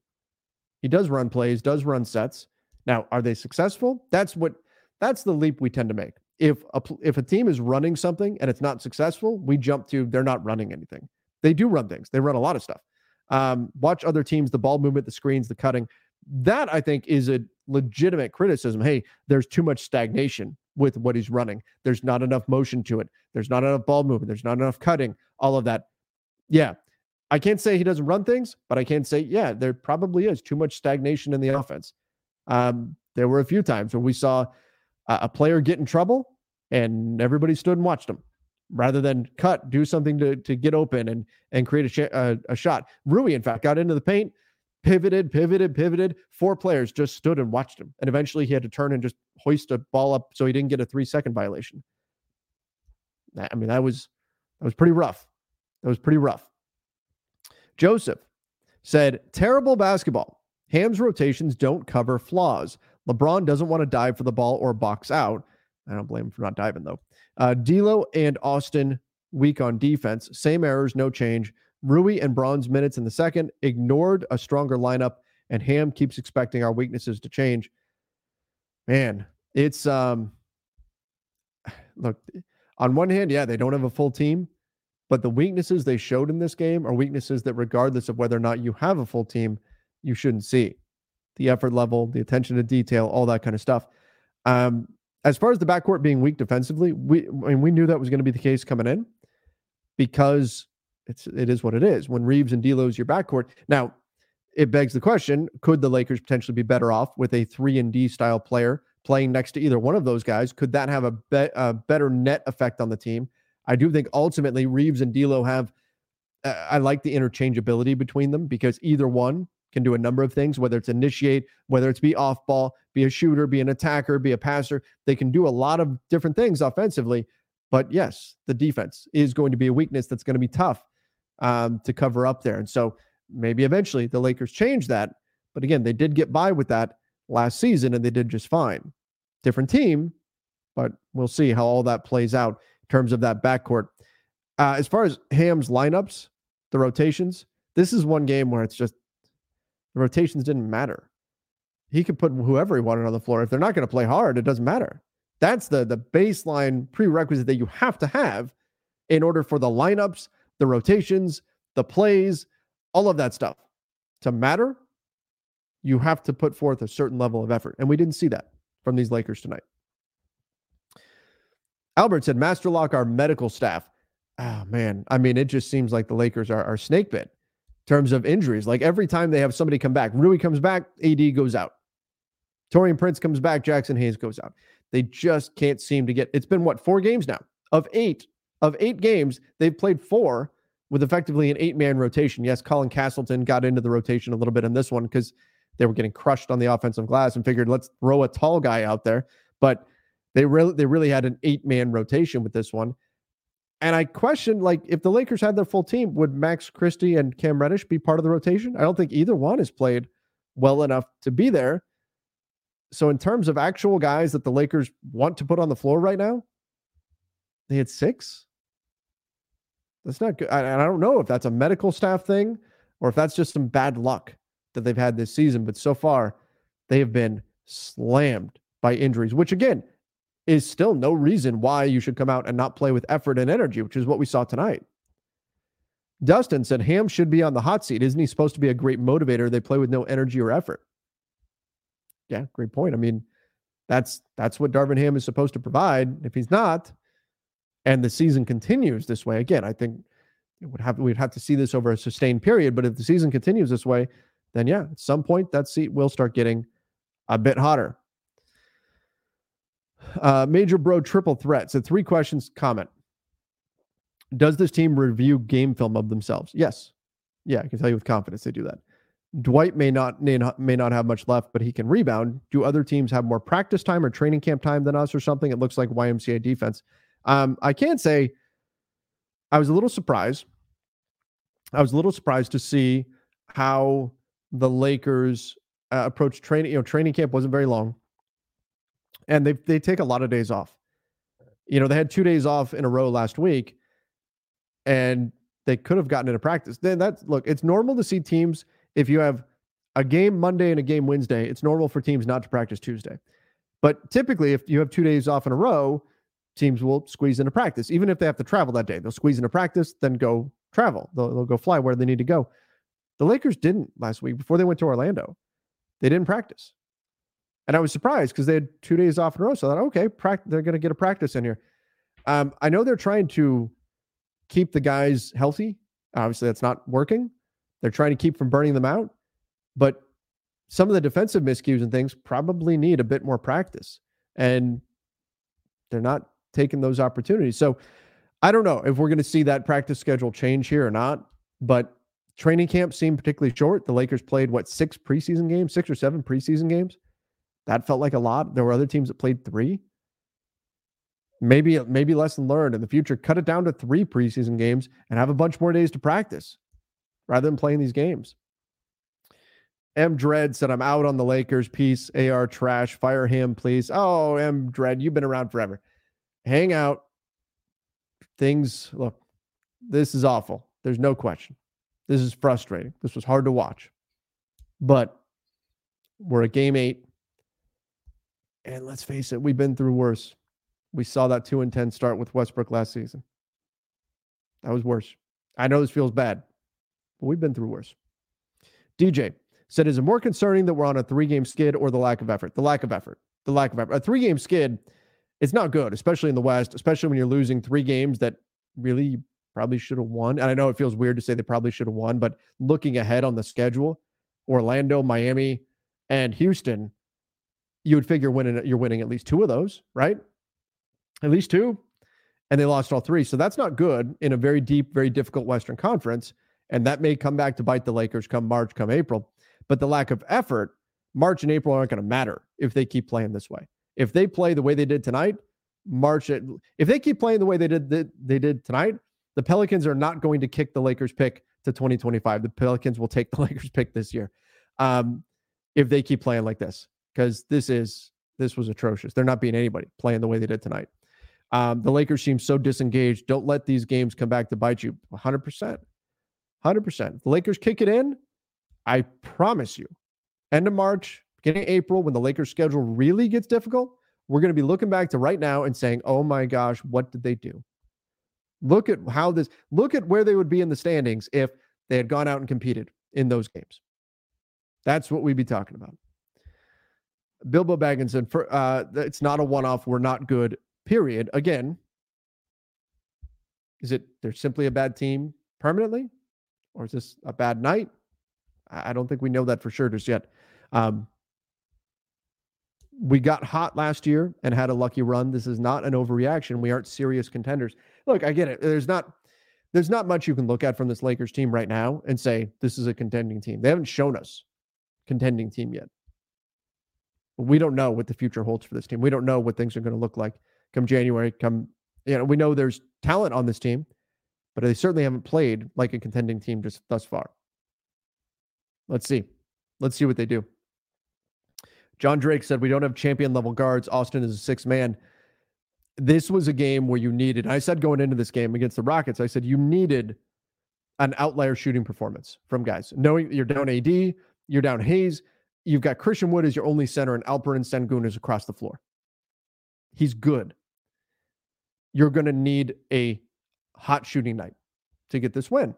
He does run plays, does run sets. Now, are they successful? That's what that's the leap we tend to make. If a if a team is running something and it's not successful, we jump to they're not running anything. They do run things. They run a lot of stuff. Um, watch other teams, the ball movement, the screens, the cutting. That I think is a legitimate criticism. Hey, there's too much stagnation with what he's running. There's not enough motion to it. There's not enough ball movement. There's not enough cutting, all of that. Yeah. I can't say he doesn't run things, but I can't say, yeah, there probably is too much stagnation in the offense. Um, there were a few times when we saw a, a player get in trouble and everybody stood and watched him rather than cut, do something to, to get open and, and create a, sh- a, a shot. Rui, in fact, got into the paint, pivoted, pivoted, pivoted. Four players just stood and watched him. And eventually he had to turn and just hoist a ball up so he didn't get a three second violation. I mean, that was that was pretty rough. That was pretty rough. Joseph said, terrible basketball. Ham's rotations don't cover flaws. LeBron doesn't want to dive for the ball or box out. I don't blame him for not diving, though. Uh, D'Lo and Austin weak on defense. Same errors, no change. Rui and Bron's minutes in the second ignored a stronger lineup, and Ham keeps expecting our weaknesses to change. Man, it's um look on one hand, yeah, they don't have a full team, but the weaknesses they showed in this game are weaknesses that, regardless of whether or not you have a full team, you shouldn't see. The effort level, the attention to detail, all that kind of stuff. Um, as far as the backcourt being weak defensively, we I mean, we knew that was going to be the case coming in because it's it is what it is. When Reaves and D'Lo is your backcourt, now it begs the question: Could the Lakers potentially be better off with a three and D style player playing next to either one of those guys? Could that have a, be- a better net effect on the team? I do think ultimately Reaves and D'Lo have. Uh, I like the interchangeability between them because either one can do a number of things, whether it's initiate, whether it's be off ball, be a shooter, be an attacker, be a passer. They can do a lot of different things offensively. But yes, the defense is going to be a weakness that's going to be tough um, to cover up there. And so maybe eventually the Lakers change that. But again, they did get by with that last season and they did just fine. Different team, but we'll see how all that plays out in terms of that backcourt. Uh, as far as Ham's lineups, the rotations, this is one game where it's just the rotations didn't matter. He could put whoever he wanted on the floor. If they're not going to play hard, it doesn't matter. That's the the baseline prerequisite that you have to have in order for the lineups, the rotations, the plays, all of that stuff to matter. You have to put forth a certain level of effort, and we didn't see that from these Lakers tonight. Albert said, Master Lock, our medical staff. Oh, man. I mean, it just seems like the Lakers are, are snake bit in terms of injuries. Like every time they have somebody come back, Rui comes back, AD goes out. Taurean Prince comes back, Jaxson Hayes goes out. They just can't seem to get it's been what, four games now? Of eight, of eight games, they've played four with effectively an eight-man rotation. Yes, Colin Castleton got into the rotation a little bit in this one because they were getting crushed on the offensive glass and figured let's throw a tall guy out there. But they really they really had an eight man rotation with this one. And I questioned like if the Lakers had their full team, would Max Christie and Cam Reddish be part of the rotation? I don't think either one has played well enough to be there. So in terms of actual guys that the Lakers want to put on the floor right now, they had six. That's not good. And I don't know if that's a medical staff thing or if that's just some bad luck that they've had this season. But so far, they have been slammed by injuries, which again, is still no reason why you should come out and not play with effort and energy, which is what we saw tonight. Dustin said Ham should be on the hot seat. Isn't he supposed to be a great motivator? They play with no energy or effort. Yeah, great point. I mean, that's that's what Darvin Ham is supposed to provide. If he's not, and the season continues this way, again, I think it would have we'd have to see this over a sustained period. But if the season continues this way, then yeah, at some point that seat will start getting a bit hotter. Uh, Major Bro triple threat. So three questions. Comment. Does this team review game film of themselves? Yes. Yeah, I can tell you with confidence they do that. Dwight may not may not, may not have much left, but he can rebound. Do other teams have more practice time or training camp time than us or something? It looks like YMCA defense. Um, I can say I was a little surprised. I was a little surprised to see how the Lakers uh, approach training. You know, training camp wasn't very long and they they take a lot of days off. You know, they had two days off in a row last week, and they could have gotten into practice. Then that's look, it's normal to see teams if you have a game Monday and a game Wednesday, it's normal for teams not to practice Tuesday. But typically, if you have two days off in a row, teams will squeeze into practice. Even if they have to travel that day, they'll squeeze into practice, then go travel. They'll, they'll go fly where they need to go. The Lakers didn't last week before they went to Orlando. They didn't practice. And I was surprised because they had two days off in a row. So I thought, okay, pra- they're going to get a practice in here. Um, I know they're trying to keep the guys healthy. Obviously, that's not working. They're trying to keep from burning them out. But some of the defensive miscues and things probably need a bit more practice. And they're not taking those opportunities. So I don't know if we're going to see that practice schedule change here or not. But training camp seemed particularly short. The Lakers played, what, six preseason games, six or seven preseason games? That felt like a lot. There were other teams that played three. Maybe maybe lesson learned in the future. Cut it down to three preseason games and have a bunch more days to practice rather than playing these games. M Dread said, I'm out on the Lakers piece. AR trash. Fire him, please. Oh, M Dread, you've been around forever. Hang out. Things look, this is awful. There's no question. This is frustrating. This was hard to watch. But we're at game eight. And let's face it, we've been through worse. We saw that 2 and 10 start with Westbrook last season. That was worse. I know this feels bad, but we've been through worse. DJ said, Is it more concerning that we're on a three game skid or the lack of effort? The lack of effort. The lack of effort. A three game skid, it's not good, especially in the West, especially when you're losing three games that really probably should have won. And I know it feels weird to say they probably should have won, but looking ahead on the schedule, Orlando, Miami, and Houston you would figure winning you're winning at least two of those, right? At least two. And they lost all three. So that's not good in a very deep, very difficult Western Conference. And that may come back to bite the Lakers come March, come April. But the lack of effort, March and April aren't going to matter if they keep playing this way. If they play the way they did tonight, March, it. if they keep playing the way they did they did tonight, the Pelicans are not going to kick the Lakers pick to 2025. The Pelicans will take the Lakers pick this year um, if they keep playing like this, because this is this was atrocious. They're not being anybody playing the way they did tonight. Um, the Lakers seem so disengaged. Don't let these games come back to bite you. 100%. 100%. The Lakers kick it in. I promise you, end of March, of April, when the Lakers schedule really gets difficult, we're going to be looking back to right now and saying, oh my gosh, what did they do? Look at how this, look at where they would be in the standings if they had gone out and competed in those games. That's what we'd be talking about. Bilbo Bagginson, for uh, it's not a one-off. We're not good. Period. Again, is it they're simply a bad team permanently, or is this a bad night? I don't think we know that for sure just yet. Um, we got hot last year and had a lucky run. This is not an overreaction. We aren't serious contenders. Look, I get it. There's not there's not much you can look at from this Lakers team right now and say this is a contending team. They haven't shown us contending team yet. We don't know what the future holds for this team. We don't know what things are going to look like come January. Come, you know, we know there's talent on this team, but they certainly haven't played like a contending team just thus far. Let's see. Let's see what they do. John Drake said, We don't have champion level guards. Austin is a six man. This was a game where you needed, I said going into this game against the Rockets, I said you needed an outlier shooting performance from guys. Knowing you're down AD, you're down Hayes, you've got Christian Wood as your only center, and Alperen Sengun is across the floor. He's good. You're going to need a hot shooting night to get this win.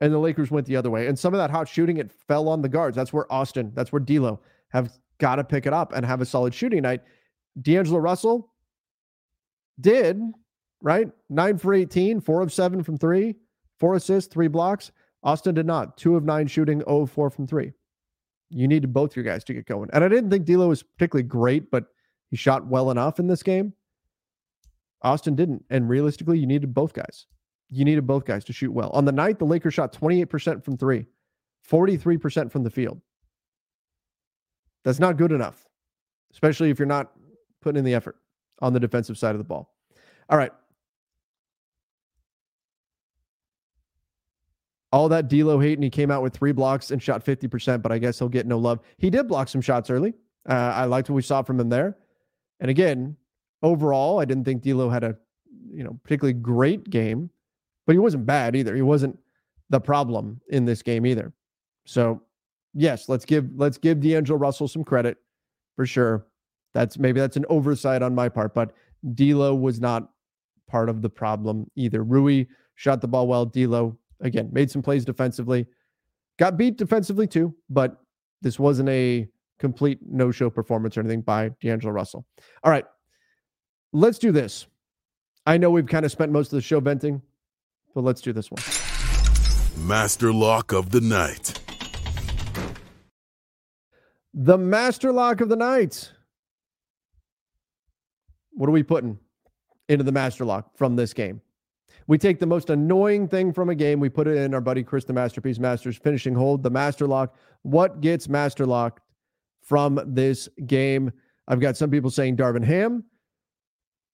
And the Lakers went the other way. And some of that hot shooting, it fell on the guards. That's where Austin, that's where D'Lo have got to pick it up and have a solid shooting night. D'Angelo Russell did, right? Nine for 18, four of seven from three, four assists, three blocks. Austin did not. Two of nine shooting, 0 4 from three. You needed both your guys to get going. And I didn't think D'Lo was particularly great, but he shot well enough in this game. Austin didn't. And realistically, you needed both guys. You needed both guys to shoot well. On the night, the Lakers shot 28% from three, 43% from the field. That's not good enough, especially if you're not putting in the effort on the defensive side of the ball. All right. All that D'Lo hate, and he came out with three blocks and shot 50%, but I guess he'll get no love. He did block some shots early. Uh, I liked what we saw from him there. And again, overall, I didn't think D'Lo had a you know particularly great game, but he wasn't bad either. He wasn't the problem in this game either. So yes, let's give let's give D'Angelo Russell some credit for sure. That's maybe that's an oversight on my part, but D'Lo was not part of the problem either. Rui shot the ball well. D'Lo again made some plays defensively, got beat defensively too, but this wasn't a complete no-show performance or anything by D'Angelo Russell. All right, let's do this. I know we've kind of spent most of the show venting, but let's do this one. Master Lock of the Night. The master lock of the night. What are we putting into the master lock from this game? We take the most annoying thing from a game, we put it in our buddy Chris the Masterpiece Masters finishing hold, the master lock. What gets master locked from this game? I've got some people saying Darvin Ham,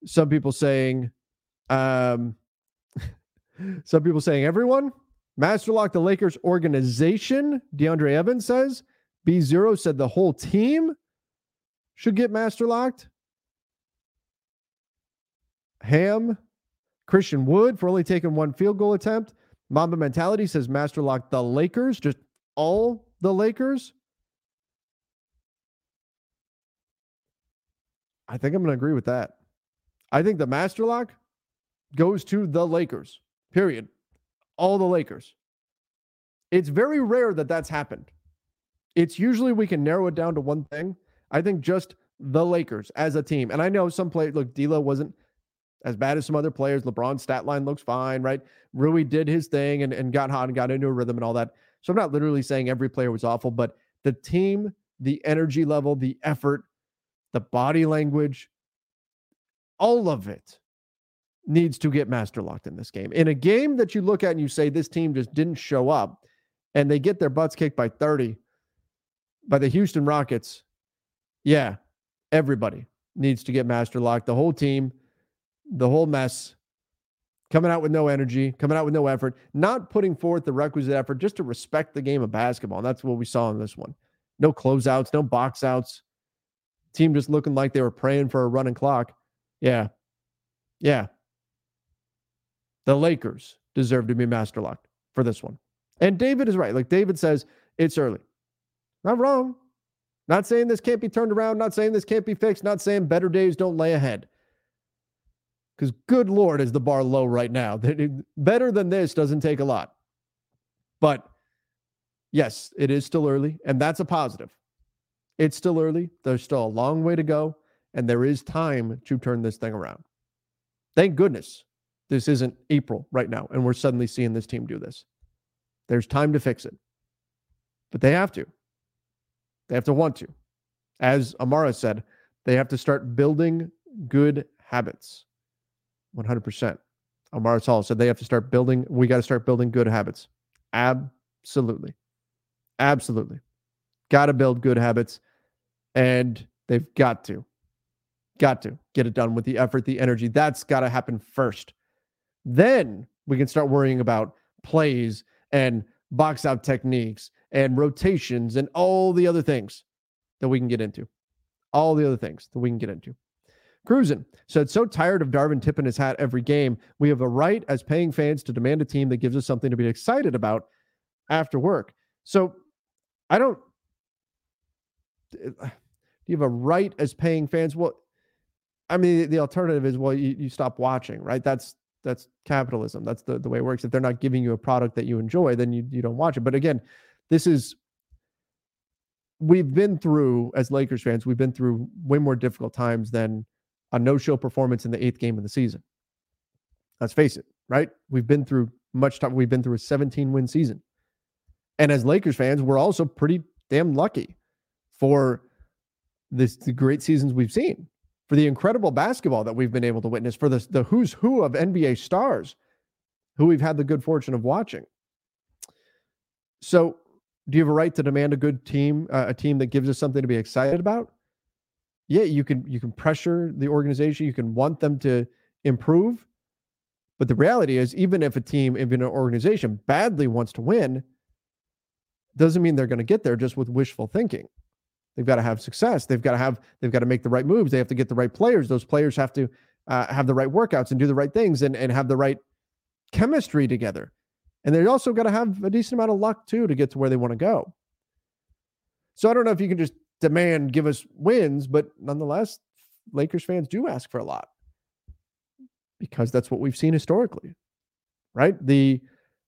some people saying, um, some people saying everyone. Master lock the Lakers organization. DeAndre Evans says B Zero said the whole team should get master locked. Ham, Christian Wood for only taking one field goal attempt. Mamba Mentality says master lock the Lakers, just all the Lakers. I think I'm going to agree with that. I think the master lock goes to the Lakers, period. All the Lakers. It's very rare that that's happened. It's usually we can narrow it down to one thing. I think just the Lakers as a team. And I know some play look, D'Lo wasn't as bad as some other players. LeBron's stat line looks fine, right? Rui did his thing and, and got hot and got into a rhythm and all that. So I'm not literally saying every player was awful, but the team, the energy level, the effort, the body language, all of it needs to get master locked in this game. In a game that you look at and you say this team just didn't show up and they get their butts kicked by 30 by the Houston Rockets, yeah, everybody needs to get master locked. The whole team, the whole mess. coming out with no energy, coming out with no effort, not putting forth the requisite effort just to respect the game of basketball. And that's what we saw in this one. No closeouts, no box outs. Team just looking like they were praying for a running clock. Yeah. Yeah. The Lakers deserve to be master locked for this one. And David is right. Like David says, it's early. Not wrong. Not saying this can't be turned around, not saying this can't be fixed, not saying better days don't lay ahead. Because good Lord, is the bar low right now. Better than this doesn't take a lot. But yes, it is still early, and that's a positive. It's still early. There's still a long way to go, and there is time to turn this thing around. Thank goodness this isn't April right now, and we're suddenly seeing this team do this. There's time to fix it, but they have to. They have to want to. As Amara said, they have to start building good habits. 100%. Amara Hall said they have to start building, we got to start building good habits. Absolutely. Absolutely. Got to build good habits. And they've got to, got to get it done with the effort, the energy. That's got to happen first. Then we can start worrying about plays and box out techniques and rotations and all the other things that we can get into. All the other things that we can get into. Cruising said, so tired of Darvin tipping his hat every game. We have a right as paying fans to demand a team that gives us something to be excited about after work. So I don't. Uh, do you have a right as paying fans? Well, I mean, the alternative is well, you, you stop watching, right? That's that's capitalism. That's the, the way it works. If they're not giving you a product that you enjoy, then you, you don't watch it. But again, this is we've been through as Lakers fans, we've been through way more difficult times than a no-show performance in the eighth game of the season. Let's face it, right? We've been through much time. We've been through a 17 win season. And as Lakers fans, we're also pretty damn lucky for this the great seasons we've seen, for the incredible basketball that we've been able to witness, for the, the who's who of NBA stars who we've had the good fortune of watching. So do you have a right to demand a good team, uh, a team that gives us something to be excited about? Yeah, you can you can pressure the organization, you can want them to improve. But the reality is, even if a team, even an organization badly wants to win, doesn't mean they're going to get there just with wishful thinking. They've got to have success. They've got to have they've got to make the right moves. They have to get the right players. Those players have to uh, have the right workouts and do the right things and and have the right chemistry together. And they also got to have a decent amount of luck too to get to where they want to go. So I don't know if you can just demand give us wins, but nonetheless, Lakers fans do ask for a lot because that's what we've seen historically. Right? The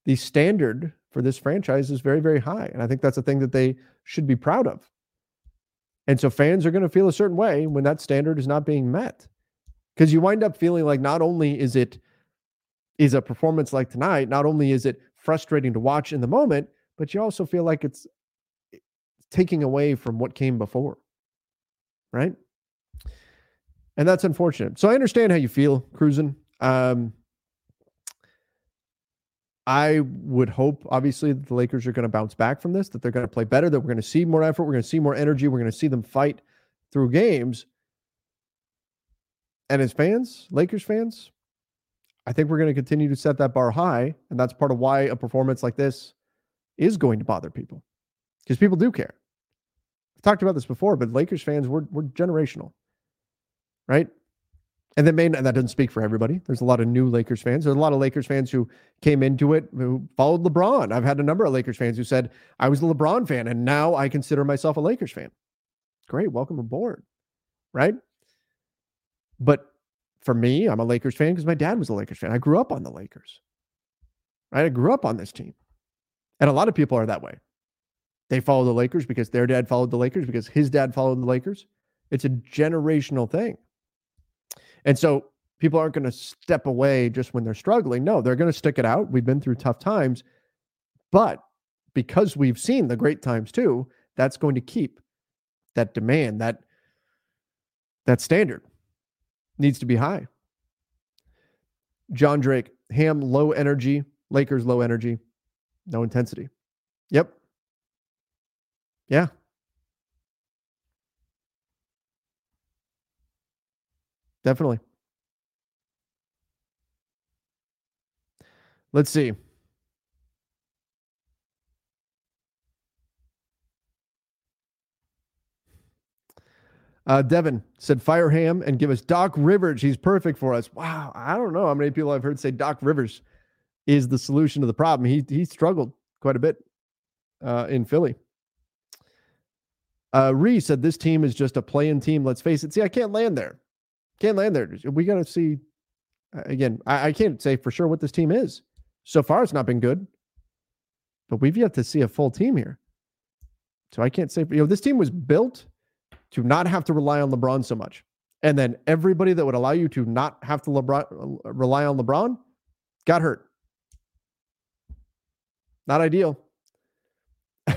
the standard for this franchise is very very high, and I think that's a thing that they should be proud of. And so fans are going to feel a certain way when that standard is not being met. Because you wind up feeling like not only is it is a performance like tonight, not only is it frustrating to watch in the moment, but you also feel like it's taking away from what came before. Right. And that's unfortunate. So I understand how you feel, cruising. Um, I would hope, obviously, that the Lakers are going to bounce back from this, that they're going to play better, that we're going to see more effort, we're going to see more energy, we're going to see them fight through games. And as fans, Lakers fans, I think we're going to continue to set that bar high. And that's part of why a performance like this is going to bother people because people do care. I've talked about this before, but Lakers fans, we're, we're generational, right? And that may and that doesn't speak for everybody. There's a lot of new Lakers fans. There's a lot of Lakers fans who came into it who followed LeBron. I've had a number of Lakers fans who said I was a LeBron fan and now I consider myself a Lakers fan. Great, welcome aboard, right? But for me, I'm a Lakers fan because my dad was a Lakers fan. I grew up on the Lakers. Right? I grew up on this team. And a lot of people are that way. They follow the Lakers because their dad followed the Lakers, because his dad followed the Lakers. It's a generational thing. And so people aren't going to step away just when they're struggling. No, they're going to stick it out. We've been through tough times. But because we've seen the great times too, that's going to keep that demand, that that standard needs to be high. John Drake, Ham low energy, Lakers low energy, no intensity. Yep. Yeah. Definitely. Let's see. Uh, Devin said, "Fire Ham and give us Doc Rivers. He's perfect for us." Wow, I don't know how many people I've heard say Doc Rivers is the solution to the problem. He he struggled quite a bit uh, in Philly. Uh, Ree said, "This team is just a playing team. Let's face it. See, I can't land there. Can't land there. We got to see. Again, I, I can't say for sure what this team is. So far, it's not been good, but we've yet to see a full team here. So I can't say. You know, this team was built." To not have to rely on LeBron so much. And then everybody that would allow you to not have to LeBron, uh, rely on LeBron got hurt. Not ideal.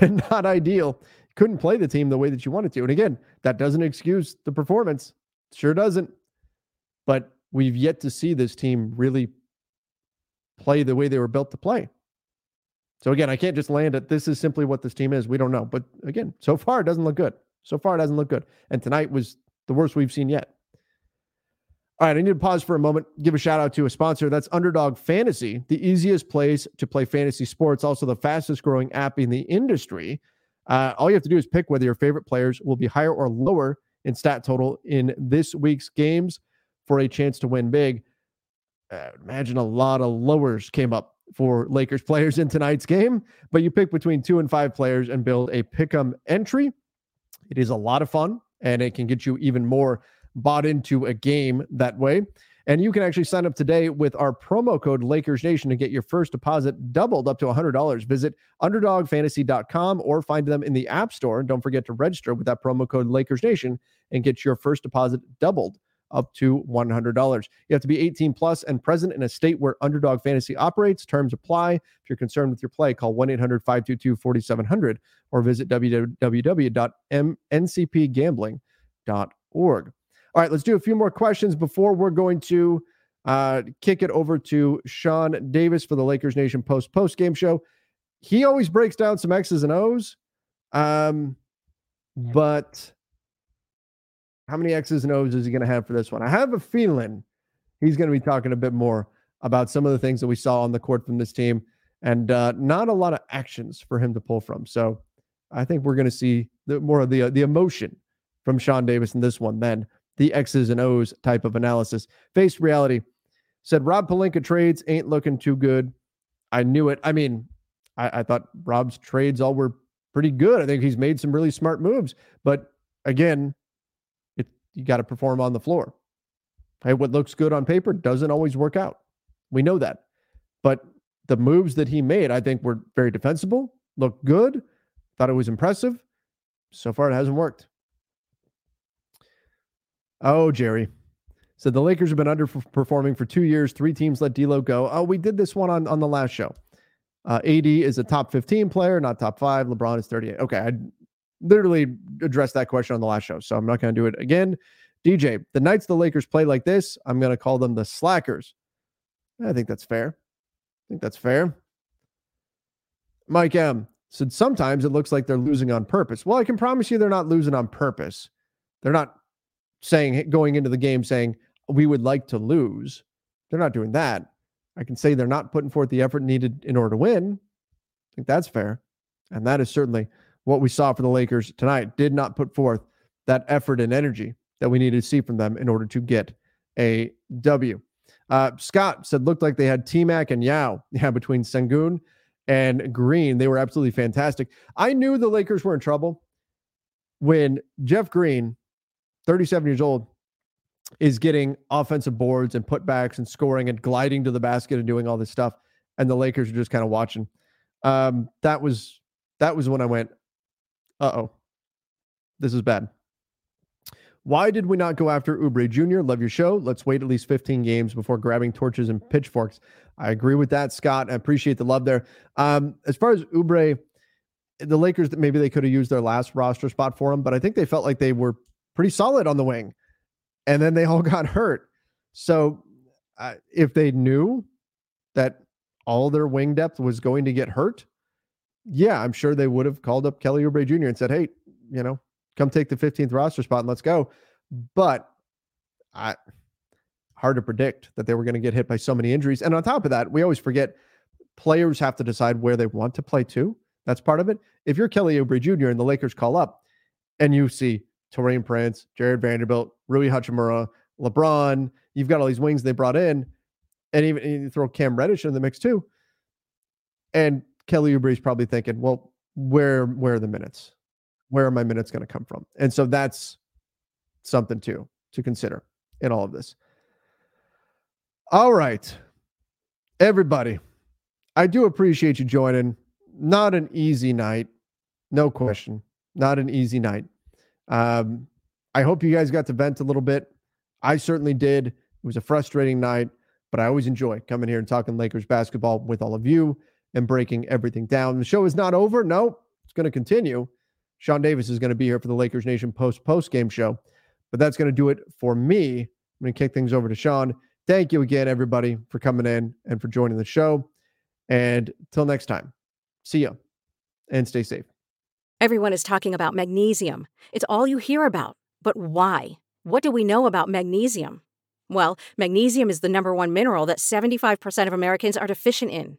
not ideal. Couldn't play the team the way that you wanted to. And again, that doesn't excuse the performance. Sure doesn't. But we've yet to see this team really play the way they were built to play. So again, I can't just land it. This is simply what this team is. We don't know. But again, so far it doesn't look good. So far, it doesn't look good. And tonight was the worst we've seen yet. All right, I need to pause for a moment, give a shout out to a sponsor. That's Underdog Fantasy, the easiest place to play fantasy sports, also the fastest growing app in the industry. Uh, all you have to do is pick whether your favorite players will be higher or lower in stat total in this week's games for a chance to win big. Uh, imagine a lot of lowers came up for Lakers players in tonight's game, but you pick between two and five players and build a pick'em entry. It is a lot of fun and it can get you even more bought into a game that way. And you can actually sign up today with our promo code Lakers Nation to get your first deposit doubled up to $100. Visit underdogfantasy.com or find them in the App Store. And don't forget to register with that promo code Lakers Nation and get your first deposit doubled up to $100. You have to be 18 plus and present in a state where Underdog Fantasy operates. Terms apply. If you're concerned with your play, call 1 800 522 4700 or visit www.ncpgambling.org. All right, let's do a few more questions before we're going to uh, kick it over to Sean Davis for the Lakers Nation post post game show. He always breaks down some X's and O's, um, but how many X's and O's is he going to have for this one? I have a feeling he's going to be talking a bit more about some of the things that we saw on the court from this team and uh, not a lot of actions for him to pull from. So I think we're going to see the, more of the uh, the emotion from Sean Davis in this one than the X's and O's type of analysis. Face reality said Rob Pelinka trades ain't looking too good. I knew it. I mean, I, I thought Rob's trades all were pretty good. I think he's made some really smart moves, but again, you got to perform on the floor. Hey, what looks good on paper doesn't always work out. We know that. But the moves that he made, I think, were very defensible, looked good, thought it was impressive. So far, it hasn't worked. Oh, Jerry. So the Lakers have been underperforming for two years. Three teams let D'Lo go. Oh, we did this one on, on the last show. Uh, AD is a top 15 player, not top five. LeBron is 38. Okay, I literally addressed that question on the last show, so I'm not going to do it again. DJ, the nights the Lakers play like this, I'm going to call them the slackers. I think that's fair. I think that's fair. Mike M said sometimes it looks like they're losing on purpose. Well, I can promise you they're not losing on purpose. They're not saying going into the game saying we would like to lose. They're not doing that. I can say they're not putting forth the effort needed in order to win. I think that's fair. And that is certainly what we saw for the Lakers tonight did not put forth that effort and energy that we needed to see from them in order to get a W. Uh, Scott said looked like they had T Mac and Yao. Yeah, between Sengun and Green, they were absolutely fantastic. I knew the Lakers were in trouble when Jeff Green, 37 years old, is getting offensive boards and putbacks and scoring and gliding to the basket and doing all this stuff, and the Lakers are just kind of watching. Um, that was that was when I went, uh oh, this is bad. Why did we not go after Oubre Jr.? Love your show. Let's wait at least 15 games before grabbing torches and pitchforks. I agree with that, Scott. I appreciate the love there. Um, as far as Oubre, the Lakers, maybe they could have used their last roster spot for him, but I think they felt like they were pretty solid on the wing. And then they all got hurt. So uh, if they knew that all their wing depth was going to get hurt, yeah, I'm sure they would have called up Kelly Oubre Jr. and said, "Hey, you know, come take the 15th roster spot and let's go." But I hard to predict that they were going to get hit by so many injuries. And on top of that, we always forget players have to decide where they want to play too. That's part of it. If you're Kelly Oubre Jr. and the Lakers call up and you see Taurean Prince, Jarred Vanderbilt, Rui Hachimura, LeBron, you've got all these wings they brought in, and even and you throw Cam Reddish in the mix too. And Kelly Oubre is probably thinking, well, where where are the minutes? Where are my minutes going to come from? And so that's something too to consider in all of this. All right. Everybody, I do appreciate you joining. Not an easy night, no question. Not an easy night. Um, I hope you guys got to vent a little bit. I certainly did. It was a frustrating night, but I always enjoy coming here and talking Lakers basketball with all of you and breaking everything down. The show is not over. No, it's going to continue. Sean Davis is going to be here for the Lakers Nation post post game show, but that's going to do it for me. I'm going to kick things over to Sean. Thank you again, everybody, for coming in and for joining the show. And till next time, see ya and stay safe. Everyone is talking about magnesium. It's all you hear about. But why? What do we know about magnesium? Well, magnesium is the number one mineral that 75% of Americans are deficient in.